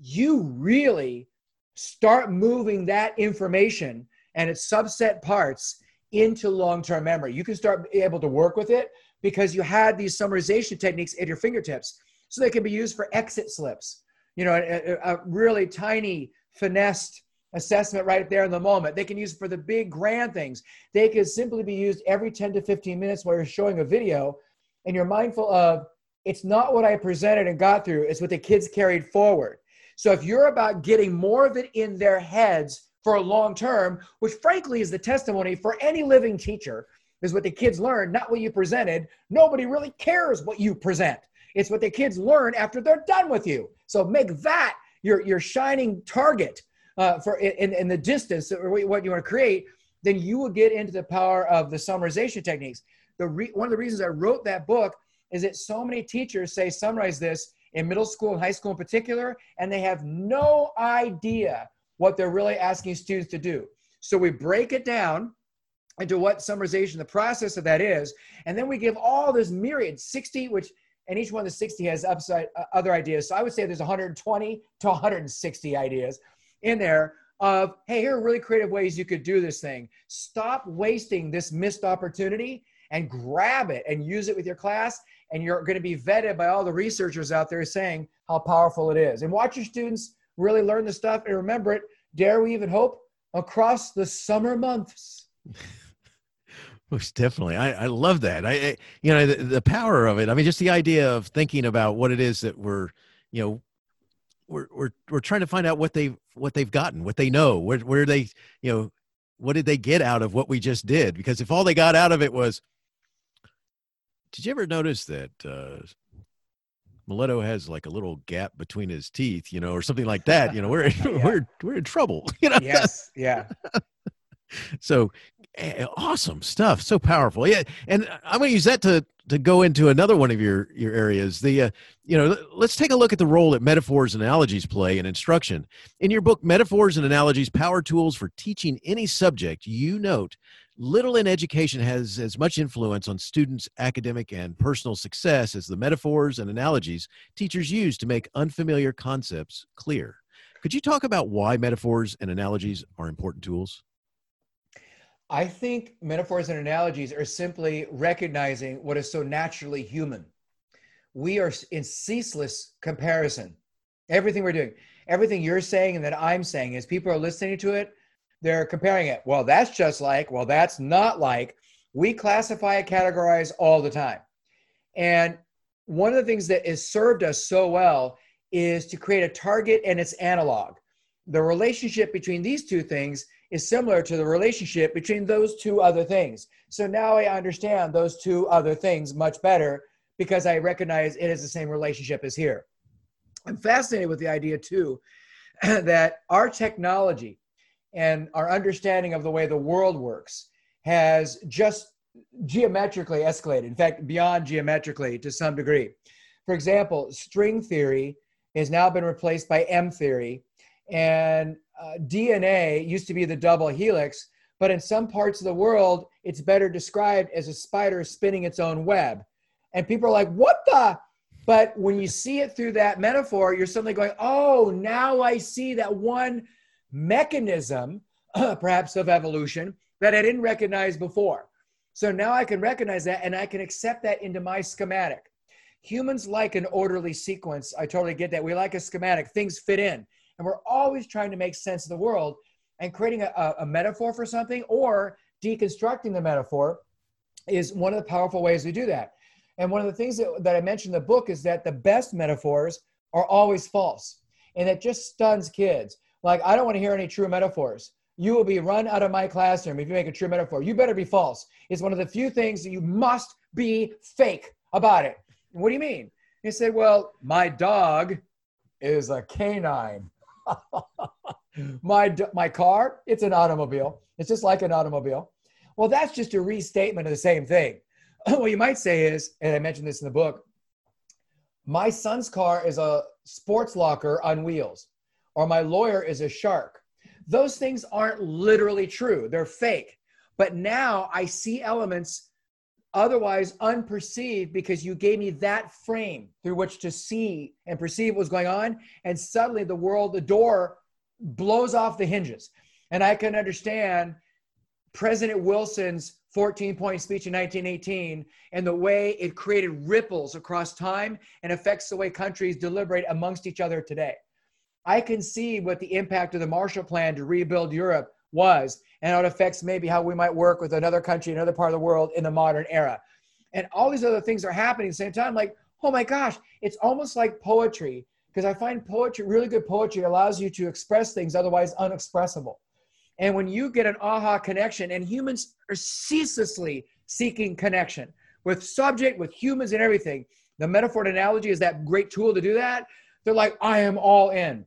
You really start moving that information and its subset parts into long-term memory. You can start able to work with it because you had these summarization techniques at your fingertips. So they can be used for exit slips. You know, a, a really tiny finessed assessment right there in the moment. They can use it for the big grand things. They can simply be used every 10 to 15 minutes while you're showing a video and you're mindful of it's not what I presented and got through, it's what the kids carried forward. So if you're about getting more of it in their heads for a long term, which frankly is the testimony for any living teacher, is what the kids learn, not what you presented. Nobody really cares what you present. It's what the kids learn after they're done with you. So make that your, your shining target uh, for in, in the distance or what you want to create. Then you will get into the power of the summarization techniques. The re- one of the reasons I wrote that book is that so many teachers say summarize this in middle school and high school in particular, and they have no idea what they're really asking students to do. So we break it down into what summarization, the process of that is, and then we give all this myriad 60, which and each one of the 60 has upside uh, other ideas. So I would say there's 120 to 160 ideas in there of hey, here are really creative ways you could do this thing. Stop wasting this missed opportunity and grab it and use it with your class and you're going to be vetted by all the researchers out there saying how powerful it is. And watch your students really learn the stuff and remember it, dare we even hope, across the summer months. (laughs) Most definitely. I, I love that. I, I you know, the, the, power of it. I mean, just the idea of thinking about what it is that we're, you know, we're, we're, we're trying to find out what they've, what they've gotten, what they know, where, where they, you know, what did they get out of what we just did? Because if all they got out of it was, did you ever notice that uh, Mileto has like a little gap between his teeth, you know, or something like that? You know, we're (laughs) (laughs) yeah. we're we're in trouble. (laughs) You know. Yes. Yeah. so awesome stuff, so powerful. Yeah, and I'm going to use that to to go into another one of your your areas. The uh, you know, let's take a look at the role that metaphors and analogies play in instruction. In your book, Metaphors and Analogies: Power Tools for Teaching Any Subject, you note Little in education has as much influence on students' academic and personal success as the metaphors and analogies teachers use to make unfamiliar concepts clear. Could you talk about why metaphors and analogies are important tools? I think metaphors and analogies are simply recognizing what is so naturally human. We are in ceaseless comparison. Everything we're doing, everything you're saying and that I'm saying, as people are listening to it, they're comparing it. Well, that's just like, well, that's not like. We classify and categorize all the time. And one of the things that has served us so well is to create a target and its analog. The relationship between these two things is similar to the relationship between those two other things. So now I understand those two other things much better because I recognize it is the same relationship as here. I'm fascinated with the idea too (clears throat) that our technology and our understanding of the way the world works has just geometrically escalated. In fact, beyond geometrically to some degree. For example, string theory has now been replaced by M theory, and uh, DNA used to be the double helix, but in some parts of the world, it's better described as a spider spinning its own web. And people are like, what the? But when you see it through that metaphor, you're suddenly going, oh, now I see that one mechanism, (clears throat) perhaps of evolution, that I didn't recognize before. So now I can recognize that and I can accept that into my schematic. Humans like an orderly sequence. I totally get that. We like a schematic, things fit in. And we're always trying to make sense of the world and creating a, a metaphor for something or deconstructing the metaphor is one of the powerful ways we do that. And one of the things that, that I mentioned in the book is that the best metaphors are always false. And it just stuns kids. Like, I don't want to hear any true metaphors. You will be run out of my classroom if you make a true metaphor. You better be false. It's one of the few things that you must be fake about it. What do you mean? You say, well, my dog is a canine. (laughs) my, my car, it's an automobile. It's just like an automobile. Well, that's just a restatement of the same thing. (clears throat) what you might say is, and I mentioned this in the book, my son's car is a sports locker on wheels, or my lawyer is a shark. Those things aren't literally true, they're fake. But now I see elements otherwise unperceived because you gave me that frame through which to see and perceive what was going on. And suddenly the world, the door blows off the hinges. And I can understand President Wilson's 14 point speech in 1918 and the way it created ripples across time and affects the way countries deliberate amongst each other today. I can see what the impact of the Marshall Plan to rebuild Europe was and how it affects maybe how we might work with another country, another part of the world in the modern era. And all these other things are happening at the same time. Like, oh my gosh, it's almost like poetry because I find poetry, really good poetry, allows you to express things otherwise unexpressible. And when you get an aha connection, and humans are ceaselessly seeking connection with subject, with humans, and everything. The metaphor and analogy is that great tool to do that. They're like, I am all in.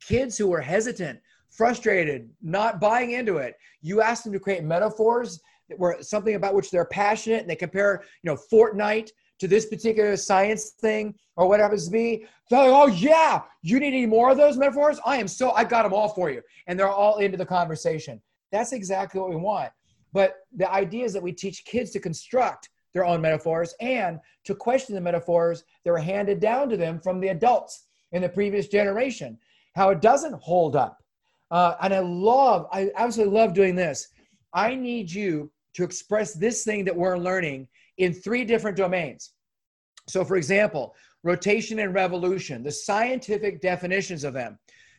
Kids who are hesitant, frustrated, not buying into it, you ask them to create metaphors that were something about which they're passionate, and they compare, you know, Fortnite to this particular science thing or what happens to be, they're like, oh yeah, you need any more of those metaphors? I am so, I got them all for you. And they're all into the conversation. That's exactly what we want. But the idea is that we teach kids to construct their own metaphors and to question the metaphors that were handed down to them from the adults in the previous generation, how it doesn't hold up. Uh, and I love, I absolutely love doing this. I need you to express this thing that we're learning in three different domains. So, for example, rotation and revolution, the scientific definitions of them,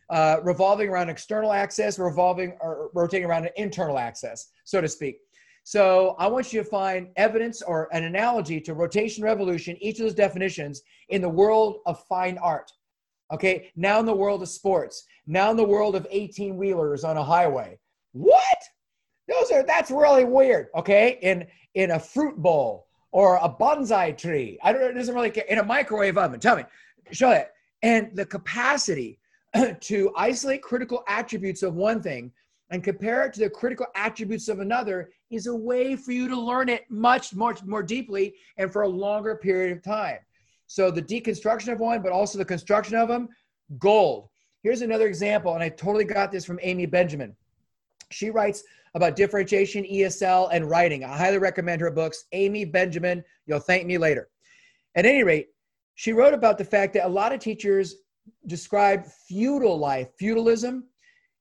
uh, revolving around external axis, revolving or rotating around an internal axis, so to speak. So, I want you to find evidence or an analogy to rotation, revolution, each of those definitions in the world of fine art. Okay, now in the world of sports, now in the world of 18 wheelers on a highway. What? Those are that's really weird. Okay, in in a fruit bowl or a bonsai tree. I don't know, it doesn't really care. In a microwave oven. Tell me, show it. And the capacity (clears throat) to isolate critical attributes of one thing and compare it to the critical attributes of another is a way for you to learn it much, much more deeply and for a longer period of time. So the deconstruction of one, but also the construction of them, gold. Here's another example, and I totally got this from Amy Benjamin. She writes about differentiation, ESL, and writing. I highly recommend her books. Amy Benjamin, you'll thank me later. At any rate, she wrote about the fact that a lot of teachers describe feudal life, feudalism,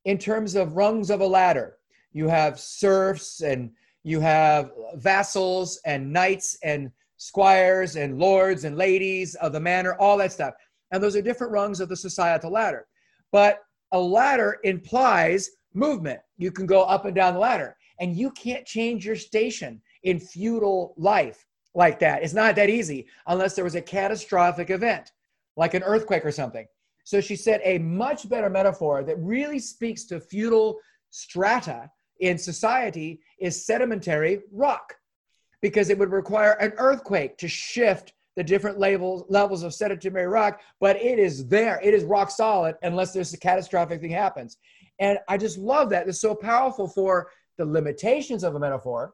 in terms of rungs of a ladder. You have serfs and you have vassals and knights and squires and lords and ladies of the manor, all that stuff. And those are different rungs of the societal ladder. But a ladder implies movement. You can go up and down the ladder, and you can't change your station in feudal life like that. It's not that easy unless there was a catastrophic event, like an earthquake or something. So she said a much better metaphor that really speaks to feudal strata in society is sedimentary rock, because it would require an earthquake to shift the different levels levels of sedimentary rock, but it is there. It is rock solid unless there's a catastrophic thing happens. And I just love that. It's so powerful for the limitations of a metaphor,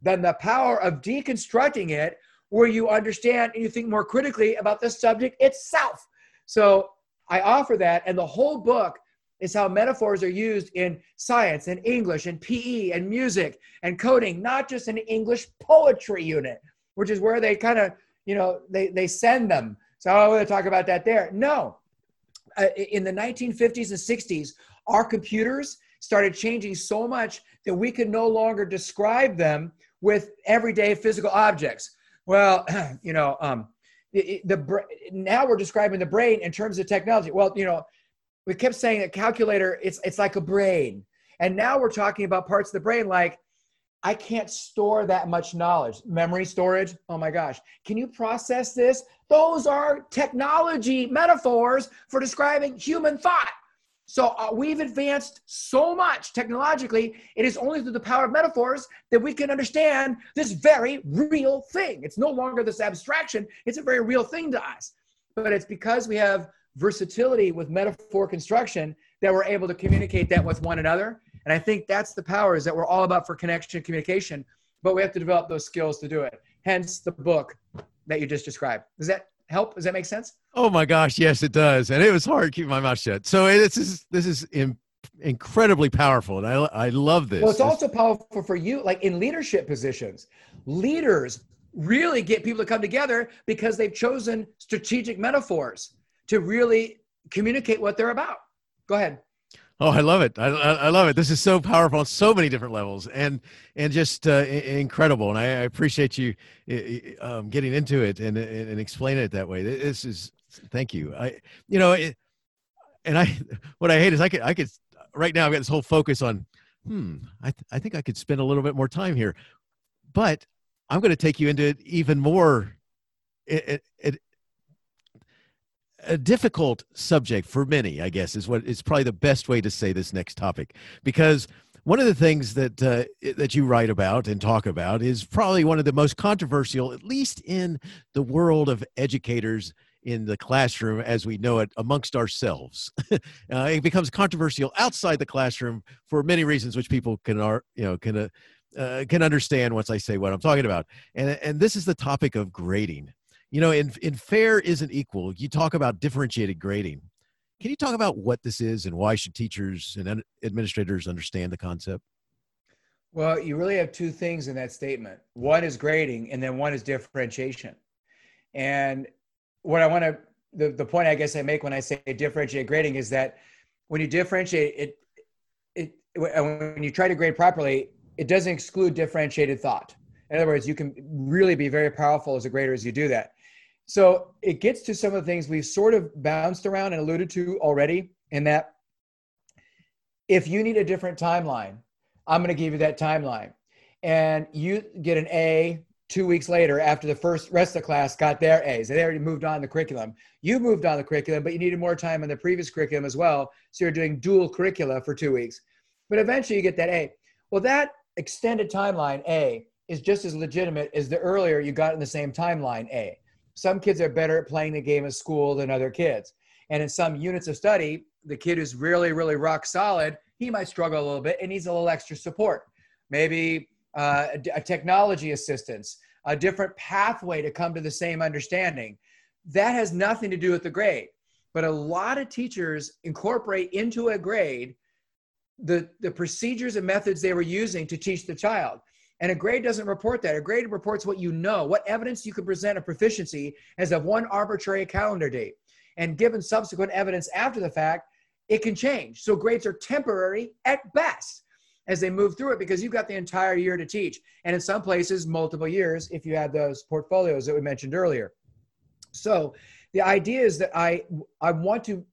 then the power of deconstructing it, where you understand and you think more critically about the subject itself. So I offer that, and the whole book is how metaphors are used in science and English and PE and music and coding, not just in English poetry unit, which is where they kind of, you know, they, they send them. So I want to talk about that there. No. Uh, in the 1950s and 60s, our computers started changing so much that we could no longer describe them with everyday physical objects. Well, (clears throat) you know, um, the, the now we're describing the brain in terms of technology. Well, you know, we kept saying a calculator it's it's like a brain, and now we're talking about parts of the brain like I can't store that much knowledge. Memory storage, oh my gosh. Can you process this? Those are technology metaphors for describing human thought. So uh, we've advanced so much technologically. It is only through the power of metaphors that we can understand this very real thing. It's no longer this abstraction, it's a very real thing to us. But it's because we have versatility with metaphor construction that we're able to communicate that with one another. And I think that's the power is that we're all about for connection communication, but we have to develop those skills to do it. Hence the book that you just described. Does that help? Does that make sense? Oh my gosh, yes, it does. And it was hard keeping my mouth shut. So this is this is in, incredibly powerful, and I I love this. Well, it's also powerful for you, like in leadership positions. Leaders really get people to come together because they've chosen strategic metaphors to really communicate what they're about. Go ahead. Oh, I love it! I, I love it. This is so powerful on so many different levels, and and just uh, incredible. And I, I appreciate you um, getting into it and, and explaining it that way. This is thank you. I you know, it, and I (laughs) what I hate is I could I could right now I've got this whole focus on hmm I th- I think I could spend a little bit more time here, but I'm going to take you into it even more. It, it, a difficult subject for many, I guess, is what is probably the best way to say this next topic. Because one of the things that uh, that you write about and talk about is probably one of the most controversial, at least in the world of educators in the classroom as we know it amongst ourselves. (laughs) uh, it becomes controversial outside the classroom for many reasons, which people can are you know can. Uh, uh, can understand once I say what I'm talking about, and and this is the topic of grading you know in in fair isn't equal. You talk about differentiated grading. Can you talk about what this is and why should teachers and administrators understand the concept? Well you really have two things in that statement. One is grading and then one is differentiation. And what i want to the, the point i guess i make when i say differentiate grading is that when you differentiate it it when you try to grade properly it doesn't exclude differentiated thought. In other words you can really be very powerful as a grader as you do that so it gets to some of the things we've sort of bounced around and alluded to already, in that if you need a different timeline, I'm going to give you that timeline. And you get an A two weeks later after the first rest of the class got their A's. They already moved on the curriculum. You moved on the curriculum, but you needed more time in the previous curriculum as well. So you're doing dual curricula for two weeks. But eventually you get that A. Well, that extended timeline A is just as legitimate as the earlier you got in the same timeline A some kids are better at playing the game of school than other kids. And in some units of study, the kid who's really, really rock solid, he might struggle a little bit and needs a little extra support. Maybe uh, a, a technology assistance, a different pathway to come to the same understanding. That has nothing to do with the grade. But a lot of teachers incorporate into a grade the, the procedures and methods they were using to teach the child. And a grade doesn't report that. A grade reports what you know, what evidence you can present of proficiency as of one arbitrary calendar date. And given subsequent evidence after the fact, it can change. So grades are temporary at best as they move through it because you've got the entire year to teach. And in some places, multiple years if you have those portfolios that we mentioned earlier. So the idea is that I, I want to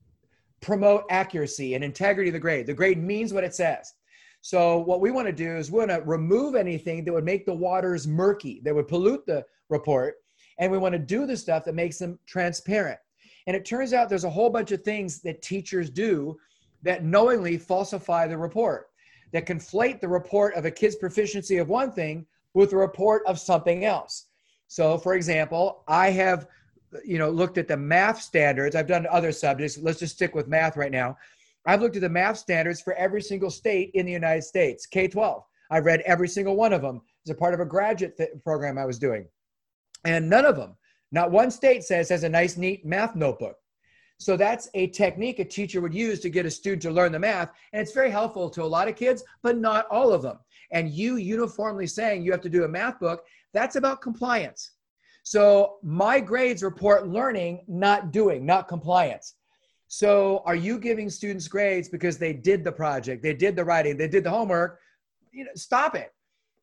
promote accuracy and integrity of the grade. The grade means what it says. So what we want to do is we want to remove anything that would make the waters murky, that would pollute the report, and we want to do the stuff that makes them transparent. And it turns out there's a whole bunch of things that teachers do that knowingly falsify the report, that conflate the report of a kid's proficiency of one thing with the report of something else. So, for example, I have you know looked at the math standards. I've done other subjects. Let's just stick with math right now. I've looked at the math standards for every single state in the United States, K 12. I've read every single one of them as a part of a graduate th- program I was doing. And none of them, not one state says has a nice, neat math notebook. So that's a technique a teacher would use to get a student to learn the math. And it's very helpful to a lot of kids, but not all of them. And you uniformly saying you have to do a math book, that's about compliance. So my grades report learning, not doing, not compliance. So are you giving students grades because they did the project, they did the writing, they did the homework? You know, stop it.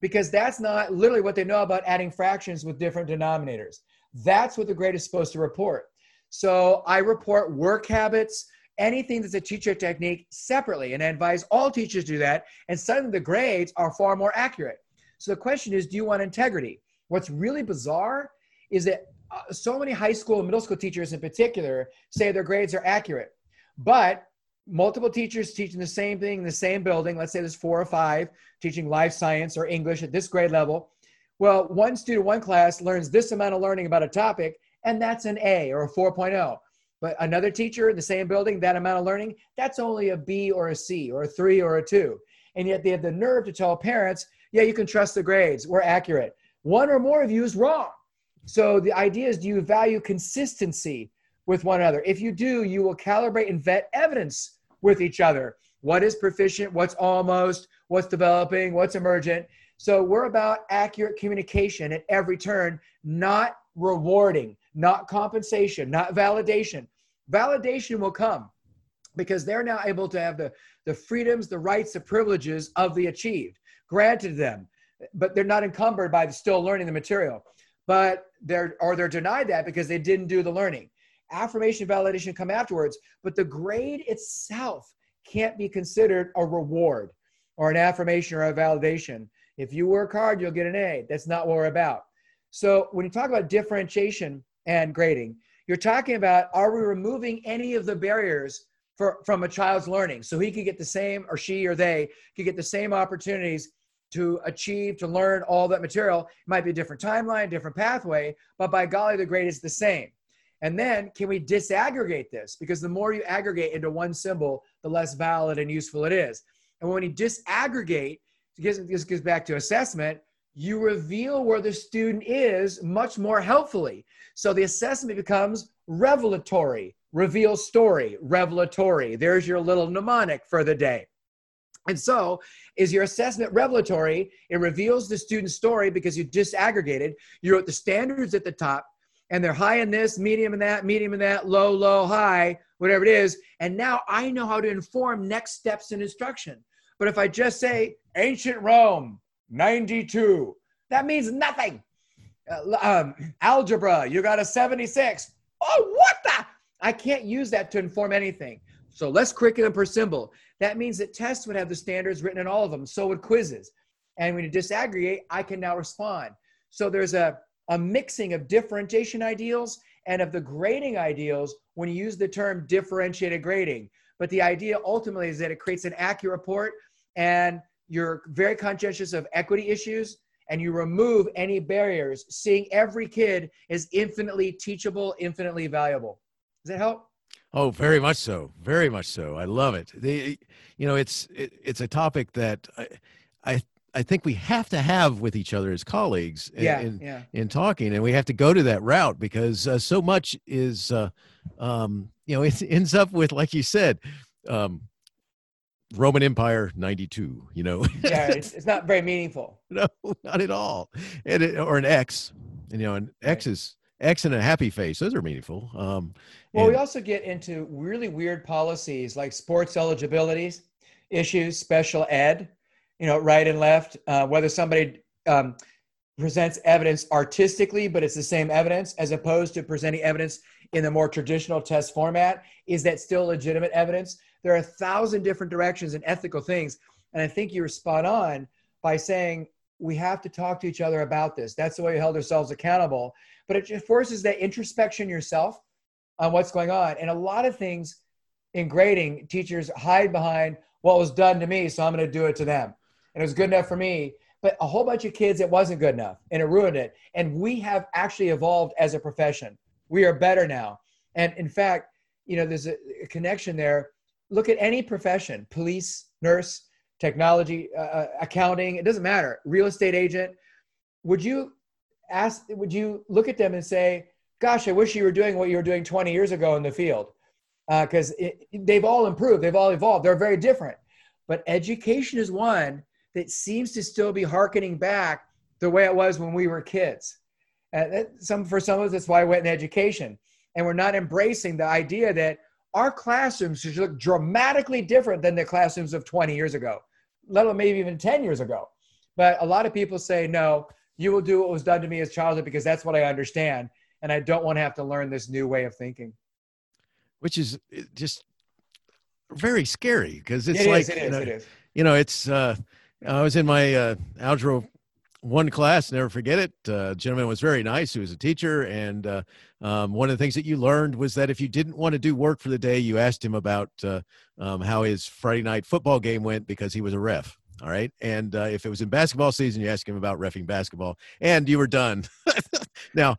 Because that's not literally what they know about adding fractions with different denominators. That's what the grade is supposed to report. So I report work habits, anything that's a teacher technique separately. And I advise all teachers do that. And suddenly the grades are far more accurate. So the question is, do you want integrity? What's really bizarre is that uh, so many high school and middle school teachers in particular say their grades are accurate, but multiple teachers teaching the same thing in the same building, let's say there's four or five teaching life science or English at this grade level. Well, one student, one class learns this amount of learning about a topic, and that's an A or a 4.0. But another teacher in the same building, that amount of learning, that's only a B or a C or a three or a two. And yet they have the nerve to tell parents, yeah, you can trust the grades, we're accurate. One or more of you is wrong. So the idea is do you value consistency with one another? If you do, you will calibrate and vet evidence with each other. What is proficient? What's almost? What's developing? What's emergent? So we're about accurate communication at every turn, not rewarding, not compensation, not validation. Validation will come because they're now able to have the, the freedoms, the rights, the privileges of the achieved granted them, but they're not encumbered by still learning the material. But they're or they're denied that because they didn't do the learning. Affirmation, validation come afterwards, but the grade itself can't be considered a reward or an affirmation or a validation. If you work hard, you'll get an A. That's not what we're about. So when you talk about differentiation and grading, you're talking about are we removing any of the barriers for, from a child's learning so he could get the same or she or they could get the same opportunities to achieve to learn all that material. It might be a different timeline different pathway but by golly the grade is the same. And then can we disaggregate this? Because the more you aggregate into one symbol the less valid and useful it is. And when you disaggregate this gets back to assessment you reveal where the student is much more helpfully. So the assessment becomes revelatory reveal story, revelatory. There's your little mnemonic for the day. And so, is your assessment revelatory? It reveals the student's story because you disaggregated. You wrote the standards at the top, and they're high in this, medium in that, medium in that, low, low, high, whatever it is. And now I know how to inform next steps in instruction. But if I just say ancient Rome, 92, that means nothing. Uh, um, algebra, you got a 76. Oh, what the? I can't use that to inform anything. So less curriculum per symbol. That means that tests would have the standards written in all of them. So would quizzes. And when you disaggregate, I can now respond. So there's a, a mixing of differentiation ideals and of the grading ideals when you use the term differentiated grading. But the idea ultimately is that it creates an accurate report and you're very conscientious of equity issues and you remove any barriers, seeing every kid is infinitely teachable, infinitely valuable. Does that help? Oh, very much so. Very much so. I love it. They, you know, it's it, it's a topic that I, I I think we have to have with each other as colleagues in, yeah, in, yeah. in talking, and we have to go to that route because uh, so much is, uh, um, you know, (laughs) it ends up with, like you said, um, Roman Empire '92. You know, (laughs) yeah, it's, it's, not very meaningful. No, not at all. And it, or an X, and you know, an right. X is X and a happy face. Those are meaningful. Um, well, and- we also get into really weird policies like sports eligibilities issues, special ed, you know, right and left, uh, whether somebody um, presents evidence artistically, but it's the same evidence as opposed to presenting evidence in the more traditional test format. Is that still legitimate evidence? There are a thousand different directions and ethical things. And I think you were spot on by saying we have to talk to each other about this. That's the way we held ourselves accountable but it just forces that introspection yourself on what's going on. And a lot of things in grading, teachers hide behind what was done to me, so I'm going to do it to them. And it was good enough for me. But a whole bunch of kids, it wasn't good enough and it ruined it. And we have actually evolved as a profession. We are better now. And in fact, you know, there's a, a connection there. Look at any profession police, nurse, technology, uh, uh accounting, it doesn't matter, real estate agent. Would you ask would you look at them and say gosh i wish you were doing what you were doing 20 years ago in the field. Because uh, they've all improved they've all evolved they're very different. But education is one that seems to still be harkening back the way it was when we were kids. And that, some for some of us that's why i went in education. And we're not embracing the idea that our classrooms should look dramatically different than the classrooms of 20 years ago let alone maybe even 10 years ago but a lot of people say no you will do what was done to me as childhood because that's what I understand. And I don't want to have to learn this new way of thinking. Which is just very scary because it's it like, is, it you know, it is. You know, it's, uh, I was in my uh, algebra one class, never forget it. Uh, gentleman was very nice. He was a teacher, and uh, um, one of the things that you learned was that if you didn't want to do work for the day, you asked him about uh, um, how his Friday night football game went because he was a ref. All right, and uh, if it was in basketball season, you asked him about refing basketball, and you were done. (laughs) now,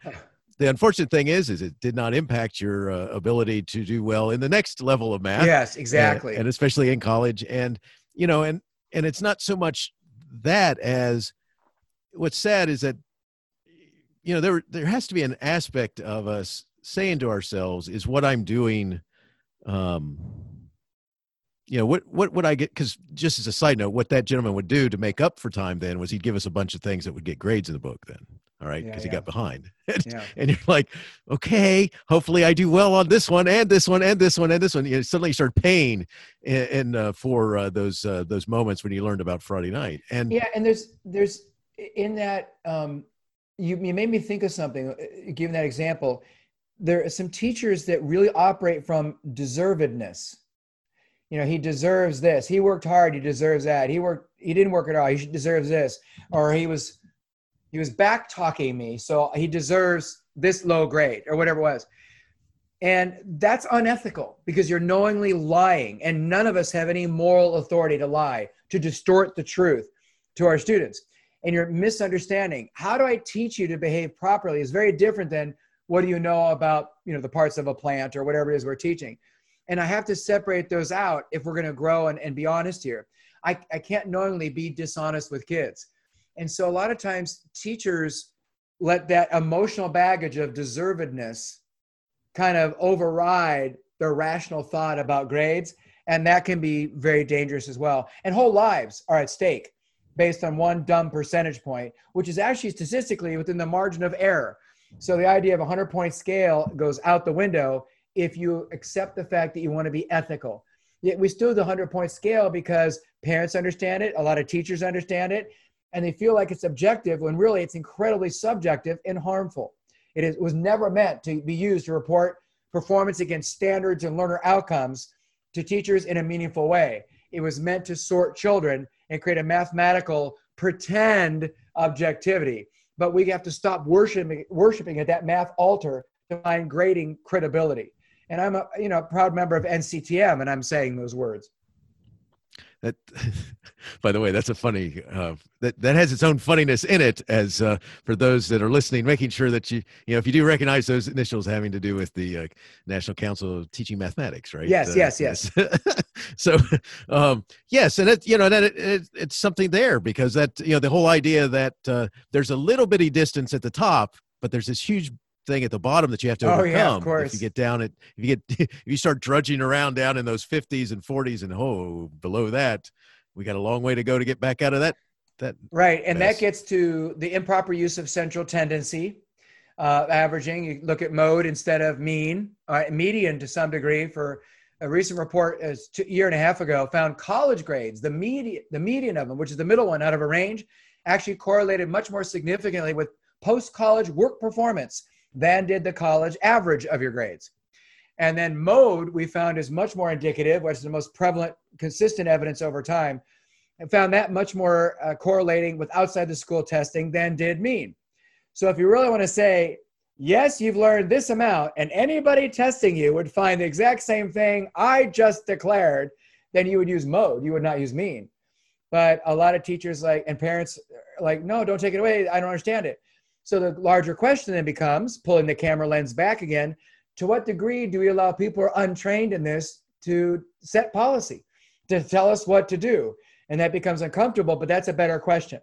the unfortunate thing is, is it did not impact your uh, ability to do well in the next level of math. Yes, exactly, and, and especially in college, and you know, and and it's not so much that as what's sad is that you know there there has to be an aspect of us saying to ourselves is what i'm doing um you know what what would i get because just as a side note what that gentleman would do to make up for time then was he'd give us a bunch of things that would get grades in the book then all right because yeah, yeah. he got behind (laughs) and, yeah. and, you're like okay hopefully i do well on this one and this one and this one and this one you know, suddenly you start paying in, in uh, for uh, those uh, those moments when you learned about friday night and yeah and there's there's in that um, you, you made me think of something uh, given that example. There are some teachers that really operate from deservedness. You know he deserves this. He worked hard he deserves that. He worked he didn't work at all he deserves this. Or he was he was back talking me so he deserves this low grade or whatever it was. And that's unethical because you're knowingly lying and none of us have any moral authority to lie to distort the truth to our students and you're misunderstanding. How do I teach you to behave properly is very different than what do you know about, you know, the parts of a plant or whatever it is we're teaching. And I have to separate those out if we're going to grow and, and be honest here. I, I can't knowingly be dishonest with kids. And so a lot of times teachers let that emotional baggage of deservedness kind of override their rational thought about grades. And that can be very dangerous as well. And whole lives are at stake based on one dumb percentage point, which is actually statistically within the margin of error. So the idea of a 100 point scale goes out the window if you accept the fact that you want to be ethical. Yet we still do the 100 point scale because parents understand it, a lot of teachers understand it, and they feel like it's objective when really it's incredibly subjective and harmful. It, is, it was never meant to be used to report performance against standards and learner outcomes to teachers in a meaningful way. It was meant to sort children and create a mathematical pretend objectivity. But we have to stop worshiping, worshiping at that math altar to find grading credibility. And I'm a you know proud member of NCTM, and I'm saying those words that (laughs) by the way that's a funny uh, that that has its own funniness in it as uh, for those that are listening making sure that you you know if you do recognize those initials having to do with the uh, national council of teaching mathematics right yes uh, yes yes (laughs) so um, yes and it you know that it, it, it's something there because that you know the whole idea that uh, there's a little bitty distance at the top but there's this huge thing at the bottom that you have to overcome. Oh, yeah, of course. If you get down at, if you get, (laughs) if you start drudging around down in those 50s and 40s and oh, below that, we got a long way to go to get back out of that. That right, and mess. that gets to the improper use of central tendency, uh, averaging. You look at mode instead of mean, uh, median to some degree. For a recent report a year and a half ago, found college grades, the median, the median of them, which is the middle one out of a range, actually correlated much more significantly with post-college work performance than did the college average of your grades. And then mode we found is much more indicative, which is the most prevalent, consistent evidence over time, and found that much more uh, correlating with outside the school testing than did mean. So if you really want to say, yes, you've learned this amount, and anybody testing you would find the exact same thing I just declared, then you would use mode. You would not use mean. But a lot of teachers like and parents like, no, don't take it away. I don't understand it. So the larger question then becomes pulling the camera lens back again to what degree do we allow people who are untrained in this to set policy, to tell us what to do? And that becomes uncomfortable, but that's a better question.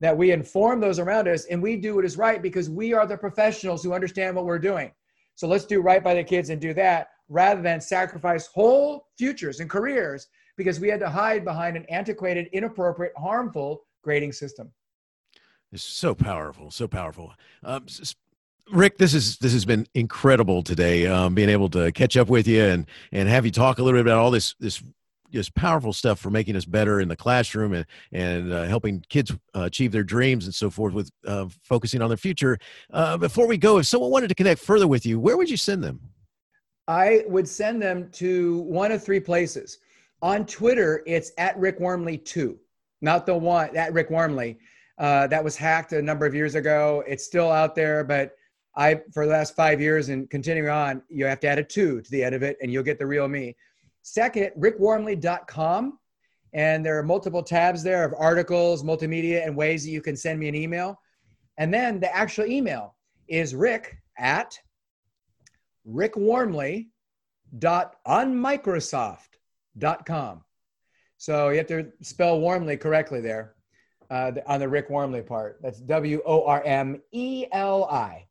That we inform those around us and we do what is right because we are the professionals who understand what we're doing. So let's do right by the kids and do that rather than sacrifice whole futures and careers because we had to hide behind an antiquated, inappropriate, harmful grading system. It's so powerful, so powerful. Um, Rick, this is this has been incredible today. Um, being able to catch up with you and and have you talk a little bit about all this this just powerful stuff for making us better in the classroom and and uh, helping kids uh, achieve their dreams and so forth with uh, focusing on their future. Uh, before we go, if someone wanted to connect further with you, where would you send them? I would send them to one of three places. On Twitter, it's at Rick Wormeli two, not the one at Rick Wormeli. Uh, that was hacked a number of years ago. It's still out there, but I, for the last five years and continuing on, you have to add a two to the end of it and you'll get the real me. Second, rickwormeli.com, And there are multiple tabs there of articles, multimedia, and ways that you can send me an email. And then the actual email is rick at rickwormeli.onmicrosoft.com. So you have to spell Wormeli correctly there uh, on the Rick Wormeli part. That's W O R M E L I.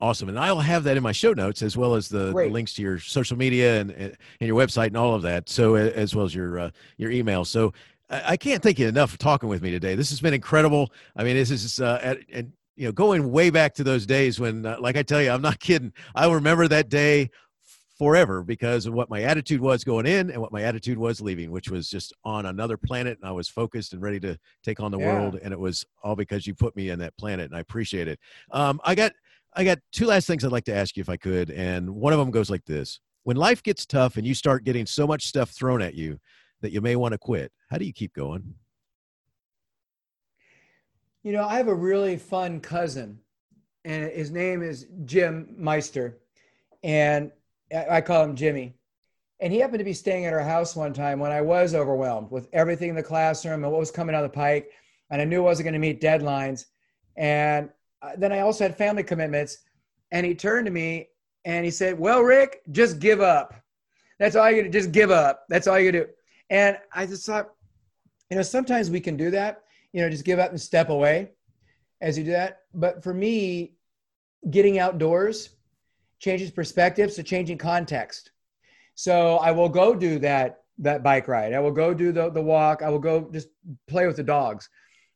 Awesome. And I'll have that in my show notes as well as the, the links to your social media and, and your website and all of that. So as well as your, uh, your email. So I, I, can't thank you enough for talking with me today. This has been incredible. I mean, this is, uh, at, at, you know, going way back to those days when, uh, like I tell you, I'm not (laughs) kidding. I remember that day forever because of what my attitude was going in and what my attitude was leaving, which was just on another planet. And I was focused and ready to take on the yeah. world. And it was all because you put me in that planet and I appreciate it. Um, I got, I got two last things I'd like to ask you if I could. And one of them goes like this When life gets tough and you start getting so much stuff thrown at you that you may want to quit, how do you keep going? You know, I have a really fun cousin, and his name is Jim Meister. And I call him Jimmy. And he happened to be staying at our house one time when I was overwhelmed with everything in the classroom and what was coming down the pike. And I knew I wasn't going to meet deadlines. And then I also had family commitments. And he turned to me and he said, Well, Rick, just give up. That's all you do. Just give up. That's all you do. And I just thought, you know, sometimes we can do that, you know, just give up and step away as you do that. But for me, getting outdoors changes perspectives to changing context. So I will go do that that bike ride. I will go do the, the walk. I will go just play with the dogs.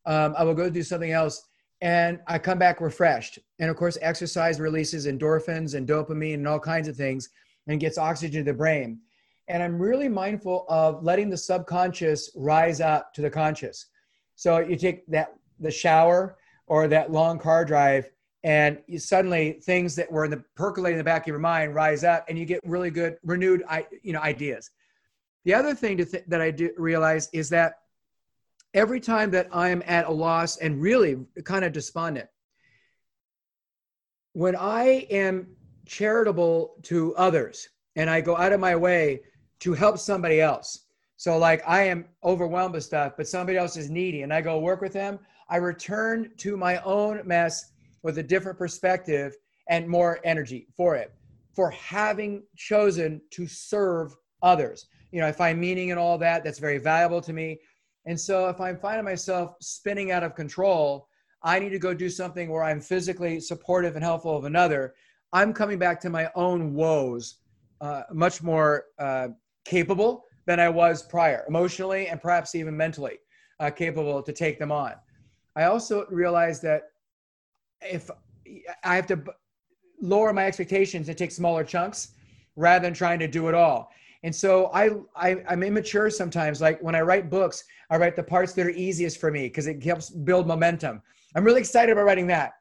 Um, I will go do something else and I come back refreshed. And of course, exercise releases endorphins and dopamine and all kinds of things and gets oxygen to the brain. And I'm really mindful of letting the subconscious rise up to the conscious. So you take that the shower or that long car drive, and you suddenly things that were in the percolating in the back of your mind rise up, and you get really good renewed, you know, ideas. The other thing th- that I do realize is that every time that I am at a loss and really kind of despondent, when I am charitable to others and I go out of my way to help somebody else. So, like, I am overwhelmed with stuff, but somebody else is needy and I go work with them. I return to my own mess with a different perspective and more energy for it, for having chosen to serve others. You know, I find meaning in all that. That's very valuable to me. And so if I'm finding myself spinning out of control, I need to go do something where I'm physically supportive and helpful of another. I'm coming back to my own woes uh, much more uh, capable than I was prior, emotionally and perhaps even mentally uh, capable to take them on. I also realized that if I have to lower my expectations and take smaller chunks rather than trying to do it all. And so I, I I'm immature sometimes. Like when I write books, I write the parts that are easiest for me because it helps build momentum. I'm really excited about writing that.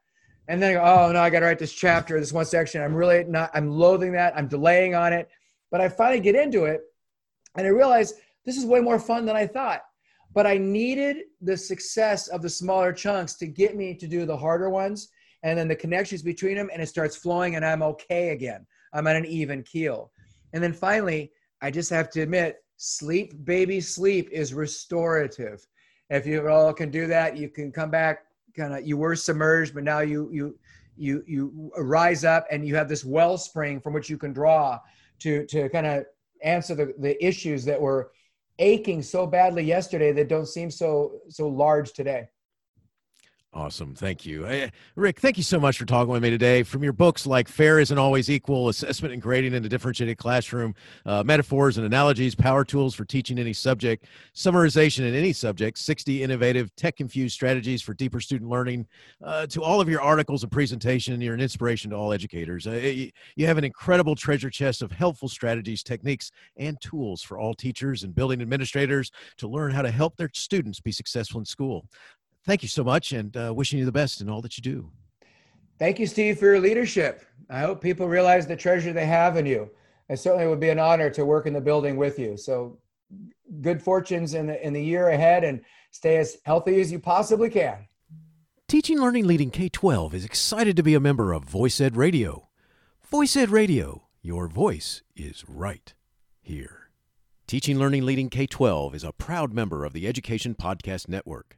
And then I go, oh no, I got to write this chapter, this one section. I'm really not, I'm loathing that. I'm delaying on it. But I finally get into it and I realize this is way more fun than I thought. But I needed the success of the smaller chunks to get me to do the harder ones and then the connections between them and it starts flowing and I'm okay again. I'm on an even keel. And then finally, I just have to admit, sleep, baby, sleep is restorative. If you all can do that, you can come back. Kind of, you were submerged, but now you you you you rise up and you have this wellspring from which you can draw to to kind of answer the, the issues that were aching so badly yesterday that don't seem so so large today. Awesome. Thank you. Hey, Rick, thank you so much for talking with me today. From your books like Fair Isn't Always Equal, Assessment and Grading in a Differentiated Classroom, uh, Metaphors and Analogies, Power Tools for Teaching Any Subject, Summarization in Any Subject, 60 Innovative Tech-Infused Strategies for Deeper Student Learning, uh, to all of your articles and presentation, you're an inspiration to all educators. Uh, you have an incredible treasure chest of helpful strategies, techniques, and tools for all teachers and building administrators to learn how to help their students be successful in school thank you so much and uh, wishing you the best in all that you do. Thank you, Steve, for your leadership. I hope people realize the treasure they have in you. It certainly would be an honor to work in the building with you. So good fortunes in the, in the year ahead and stay as healthy as you possibly can. Teaching Learning Leading K 12 is excited to be a member of Voice Ed Radio. Voice Ed Radio, your voice is right here. Teaching Learning Leading K 12 is a proud member of the Education Podcast Network.